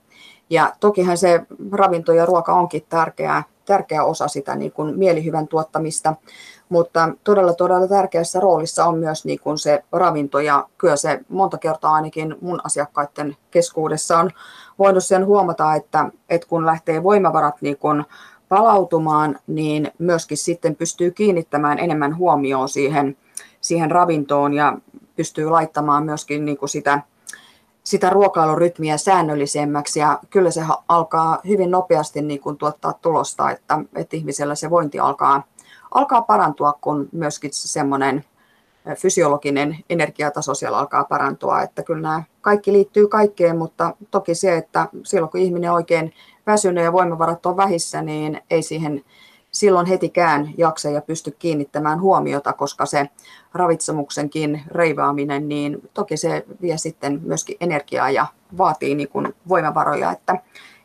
Ja tokihan se ravinto ja ruoka onkin tärkeä, tärkeä osa sitä niin kuin mielihyvän tuottamista, mutta todella todella tärkeässä roolissa on myös niin kuin se ravinto ja kyllä se monta kertaa ainakin mun asiakkaiden keskuudessa on voinut sen huomata, että, että kun lähtee voimavarat niin kuin palautumaan, niin myöskin sitten pystyy kiinnittämään enemmän huomioon siihen, siihen ravintoon ja pystyy laittamaan myöskin niin kuin sitä, sitä ruokailurytmiä säännöllisemmäksi. Ja kyllä se alkaa hyvin nopeasti niin kuin tuottaa tulosta, että, että ihmisellä se vointi alkaa, alkaa parantua, kun myöskin semmoinen fysiologinen energiataso siellä alkaa parantua, että kyllä nämä kaikki liittyy kaikkeen, mutta toki se, että silloin kun ihminen oikein väsynyt ja voimavarat on vähissä, niin ei siihen silloin hetikään jaksa ja pysty kiinnittämään huomiota, koska se ravitsemuksenkin reivaaminen, niin toki se vie sitten myöskin energiaa ja vaatii niin kuin voimavaroja, että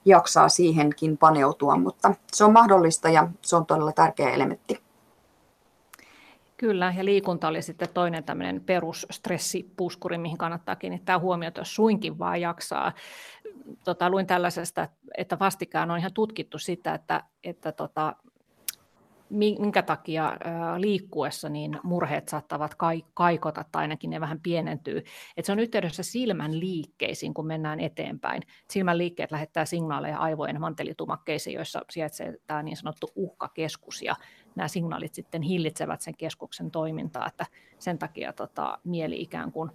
jaksaa siihenkin paneutua, mutta se on mahdollista ja se on todella tärkeä elementti. Kyllä, ja liikunta oli sitten toinen tämmöinen perusstressipuskuri, mihin kannattaa kiinnittää huomiota, jos suinkin vaan jaksaa. Tota, luin tällaisesta, että vastikään on ihan tutkittu sitä, että, että tota, minkä takia liikkuessa niin murheet saattavat kaikota tai ainakin ne vähän pienentyy. Et se on yhteydessä silmän liikkeisiin, kun mennään eteenpäin. Silmän liikkeet lähettää signaaleja aivojen mantelitumakkeisiin, joissa sijaitsee tämä niin sanottu uhkakeskus, ja nämä signaalit sitten hillitsevät sen keskuksen toimintaa, että sen takia tota, mieli ikään kuin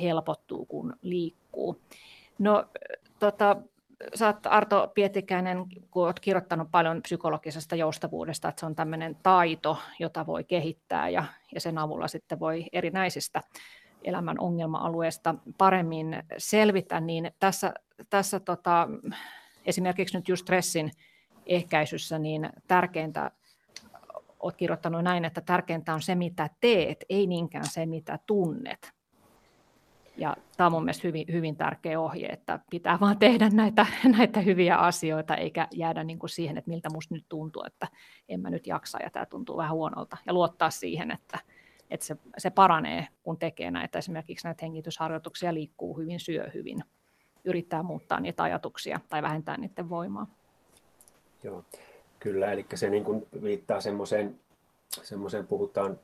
helpottuu, kun liikkuu. No, tota, sä oot Arto Pietikäinen, kun olet kirjoittanut paljon psykologisesta joustavuudesta, että se on tämmöinen taito, jota voi kehittää ja, ja sen avulla sitten voi erinäisistä elämän ongelma-alueesta paremmin selvitä, niin tässä, tässä tota, esimerkiksi nyt just stressin ehkäisyssä, niin tärkeintä, olet kirjoittanut näin, että tärkeintä on se, mitä teet, ei niinkään se, mitä tunnet. Ja tämä on mun mielestä hyvin, hyvin tärkeä ohje, että pitää vaan tehdä näitä, näitä hyviä asioita, eikä jäädä niin kuin siihen, että miltä musta nyt tuntuu, että en mä nyt jaksa ja tämä tuntuu vähän huonolta. Ja luottaa siihen, että, että se, se paranee, kun tekee näitä esimerkiksi näitä hengitysharjoituksia, liikkuu hyvin, syö hyvin, yrittää muuttaa niitä ajatuksia tai vähentää niiden voimaa. Joo, kyllä, eli se niin kuin viittaa semmoiseen, semmoiseen puhutaan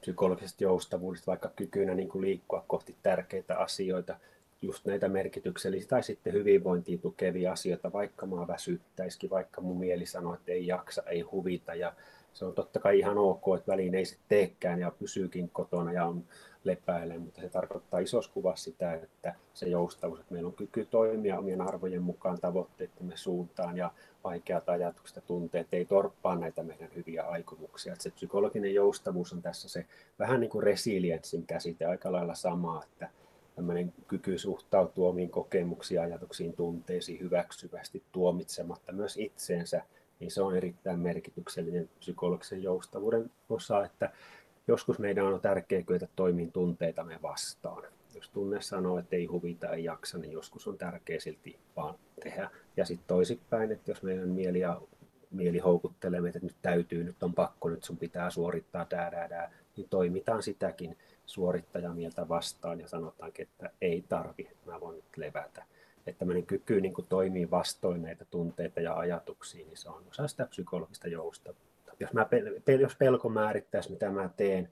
psykologisesta joustavuudesta, vaikka kykynä niin kuin liikkua kohti tärkeitä asioita, just näitä merkityksellisiä tai sitten hyvinvointia tukevia asioita, vaikka mä väsyttäisikin, vaikka mun mieli sanoo, että ei jaksa, ei huvita ja se on totta kai ihan ok, että väliin ei sitten teekään ja pysyykin kotona ja on lepäilee, mutta se tarkoittaa isossa kuvassa sitä, että se joustavuus, että meillä on kyky toimia omien arvojen mukaan tavoitteittemme suuntaan ja vaikeat ajatukset ja tunteet ei torppaa näitä meidän hyviä aikomuksia. Että se psykologinen joustavuus on tässä se vähän niin kuin resilienssin käsite aika lailla sama, että tämmöinen kyky suhtautua omiin kokemuksiin, ajatuksiin, tunteisiin hyväksyvästi, tuomitsematta myös itseensä, niin se on erittäin merkityksellinen psykologisen joustavuuden osa, että joskus meidän on tärkeää kyetä toimiin tunteitamme vastaan. Jos tunne sanoo, että ei huvita, ei jaksa, niin joskus on tärkeää silti vaan tehdä. Ja sitten toisinpäin, että jos meidän mieli, ja, mieli houkuttelee meitä, että nyt täytyy, nyt on pakko, nyt sun pitää suorittaa, dää, dää, dää, niin toimitaan sitäkin suorittajamieltä vastaan ja sanotaankin, että ei tarvi, mä voin nyt levätä. Että tämmöinen kyky niin toimii vastoin näitä tunteita ja ajatuksia, niin se on osa sitä psykologista joustavuutta jos, mä, jos pelko määrittäisi, mitä mä teen,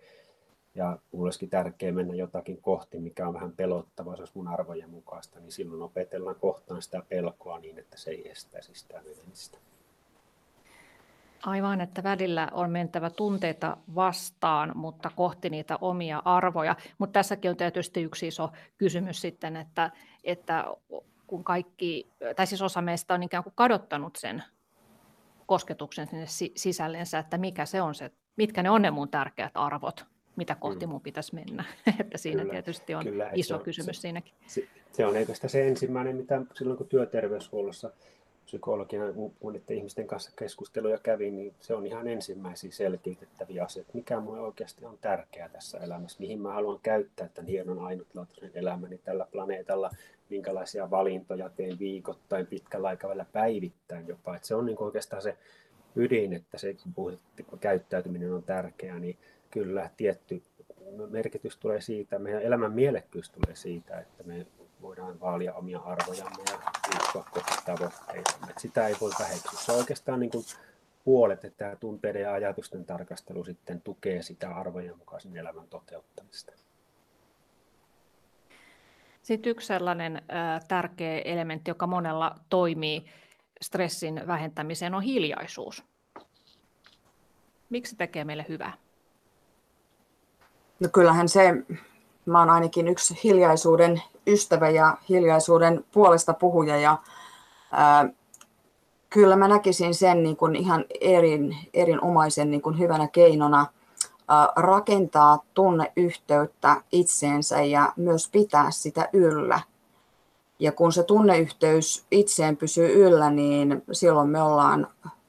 ja mulla olisikin tärkeää mennä jotakin kohti, mikä on vähän pelottavaa, se olisi mun arvojen mukaista, niin silloin opetellaan kohtaan sitä pelkoa niin, että se ei estäisi sitä menemistä. Aivan, että välillä on mentävä tunteita vastaan, mutta kohti niitä omia arvoja. Mutta tässäkin on tietysti yksi iso kysymys sitten, että, että kun kaikki, tai siis osa meistä on ikään kuin kadottanut sen kosketuksen sinne sisällensä, että mikä se on se, mitkä ne on ne mun tärkeät arvot, mitä kohti mm. mun pitäisi mennä. että siinä kyllä, tietysti on kyllä, iso on, kysymys se, siinäkin. Se, se on oikeastaan se ensimmäinen, mitä silloin kun työterveyshuollossa psykologina moniden ihmisten kanssa keskusteluja kävin, niin se on ihan ensimmäisiä selkiytettäviä asioita, mikä minulle oikeasti on tärkeää tässä elämässä, mihin mä haluan käyttää tämän hienon ainutlaatuisen elämäni tällä planeetalla, minkälaisia valintoja teen viikoittain, pitkällä aikavälillä päivittäin jopa. Että se on niin oikeastaan se ydin, että se kun puhut, että käyttäytyminen on tärkeää, niin kyllä tietty merkitys tulee siitä, meidän elämän mielekkyys tulee siitä, että me voidaan vaalia omia arvojamme ja liikkua kohti tavoitteita. Sitä ei voi väheksyä. Se on oikeastaan niin kuin puolet, että tämä tunteiden ja ajatusten tarkastelu sitten tukee sitä arvojen mukaisen elämän toteuttamista. Sitten yksi sellainen tärkeä elementti, joka monella toimii stressin vähentämiseen, on hiljaisuus. Miksi se tekee meille hyvää? No kyllähän se mä oon ainakin yksi hiljaisuuden ystävä ja hiljaisuuden puolesta puhuja ja ää, kyllä mä näkisin sen niin kuin ihan erin, erinomaisen niin kuin hyvänä keinona ää, rakentaa tunneyhteyttä itseensä ja myös pitää sitä yllä. Ja kun se tunneyhteys itseen pysyy yllä, niin silloin me ollaan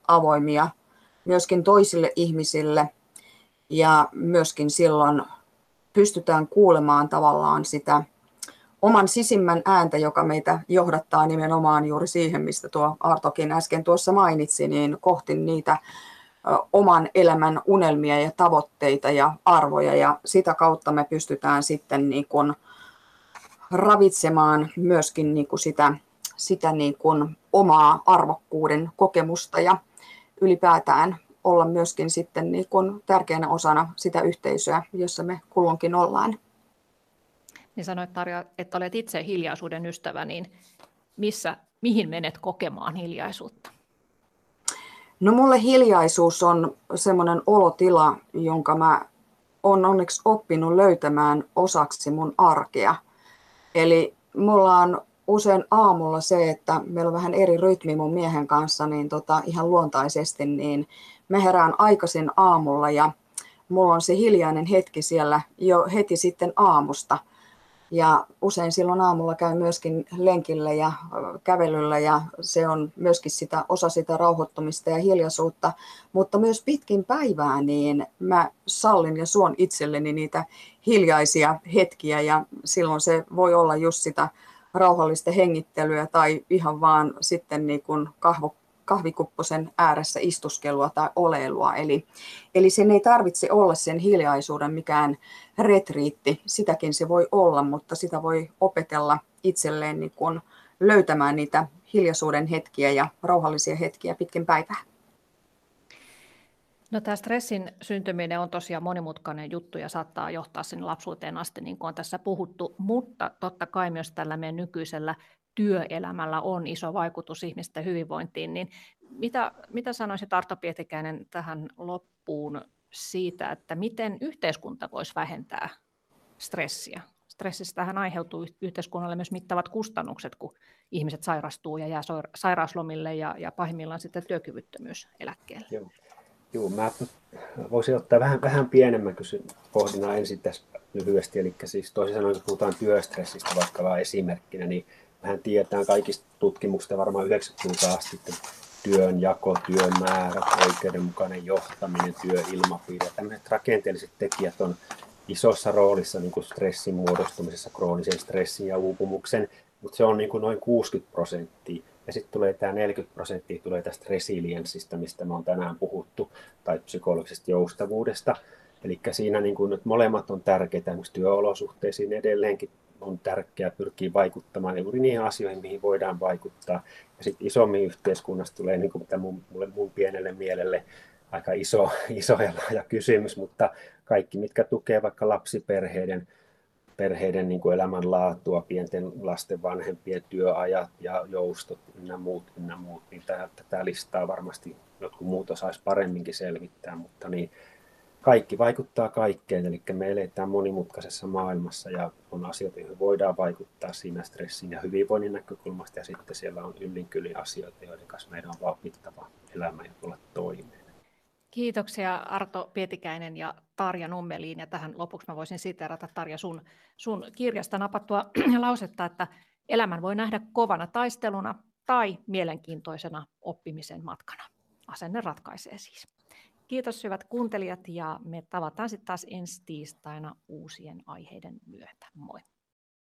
avoimia myöskin toisille ihmisille ja myöskin silloin pystytään kuulemaan tavallaan sitä oman sisimmän ääntä, joka meitä johdattaa nimenomaan juuri siihen, mistä tuo Artokin äsken tuossa mainitsi, niin kohti niitä oman elämän unelmia ja tavoitteita ja arvoja. Ja sitä kautta me pystytään sitten niin kuin ravitsemaan myöskin niin kuin sitä, sitä niin kuin omaa arvokkuuden kokemusta ja ylipäätään olla myöskin sitten niin kuin tärkeänä osana sitä yhteisöä, jossa me kulloinkin ollaan. Niin sanoit Tarja, että olet itse hiljaisuuden ystävä, niin missä, mihin menet kokemaan hiljaisuutta? No mulle hiljaisuus on semmoinen olotila, jonka mä on onneksi oppinut löytämään osaksi mun arkea. Eli mulla on usein aamulla se, että meillä on vähän eri rytmi mun miehen kanssa, niin tota, ihan luontaisesti, niin mä herään aikaisin aamulla ja mulla on se hiljainen hetki siellä jo heti sitten aamusta. Ja usein silloin aamulla käy myöskin lenkillä ja kävelyllä ja se on myöskin sitä, osa sitä rauhoittumista ja hiljaisuutta. Mutta myös pitkin päivää niin mä sallin ja suon itselleni niitä hiljaisia hetkiä ja silloin se voi olla just sitä rauhallista hengittelyä tai ihan vaan sitten niin kuin kahvo, kahvikupposen ääressä istuskelua tai oleilua. Eli, eli sen ei tarvitse olla sen hiljaisuuden mikään retriitti, sitäkin se voi olla, mutta sitä voi opetella itselleen niin kuin löytämään niitä hiljaisuuden hetkiä ja rauhallisia hetkiä pitkin päivää. No tämä stressin syntyminen on tosiaan monimutkainen juttu ja saattaa johtaa sinne lapsuuteen asti, niin kuin on tässä puhuttu, mutta totta kai myös tällä meidän nykyisellä työelämällä on iso vaikutus ihmisten hyvinvointiin, niin mitä, mitä sanoisit Arto Pietikäinen tähän loppuun siitä, että miten yhteiskunta voisi vähentää stressiä? Stressistähän aiheutuu yhteiskunnalle myös mittavat kustannukset, kun ihmiset sairastuu ja jää sairauslomille ja, ja pahimmillaan sitten työkyvyttömyyseläkkeelle. Joo. Joo, mä voisin ottaa vähän, vähän pienemmän kysy- pohdinnan ensin tässä lyhyesti. Eli siis toisin sanoen, kun puhutaan työstressistä vaikka vain esimerkkinä, niin mehän tiedetään kaikista tutkimuksista varmaan 90-luvulta asti, että työn jako, työn määrä, oikeudenmukainen johtaminen, työilmapiiri ja tämmöiset rakenteelliset tekijät on isossa roolissa niin kuin stressin muodostumisessa, kroonisen stressin ja uupumuksen, mutta se on niin kuin noin 60 prosenttia. Ja sitten tulee tämä 40 prosenttia tulee tästä resilienssistä, mistä me on tänään puhuttu, tai psykologisesta joustavuudesta. Eli siinä niin kuin, että molemmat on tärkeitä, esimerkiksi työolosuhteisiin edelleenkin on tärkeää pyrkiä vaikuttamaan juuri niihin asioihin, mihin voidaan vaikuttaa. Ja sitten isommin yhteiskunnasta tulee, niin kuin mun, mulle, mun pienelle mielelle, aika iso, iso ja laaja kysymys, mutta kaikki, mitkä tukee vaikka lapsiperheiden perheiden niin kuin elämänlaatua, pienten lasten vanhempien työajat ja joustot ynnä muut, ynnä muut, niin tämä, tätä listaa varmasti jotkut muut osaisi paremminkin selvittää, mutta niin, kaikki vaikuttaa kaikkeen, eli me eletään monimutkaisessa maailmassa ja on asioita, joihin voidaan vaikuttaa siinä stressin ja hyvinvoinnin näkökulmasta ja sitten siellä on yllinkyli asioita, joiden kanssa meidän on vauhdittava elämä ja tulla toimeen. Kiitoksia Arto Pietikäinen ja Tarja Nummeliin. Ja tähän lopuksi mä voisin siteerata Tarja sun, sun kirjasta napattua lausetta, että elämän voi nähdä kovana taisteluna tai mielenkiintoisena oppimisen matkana. Asenne ratkaisee siis. Kiitos hyvät kuuntelijat ja me tavataan sitten taas ensi tiistaina uusien aiheiden myötä. Moi!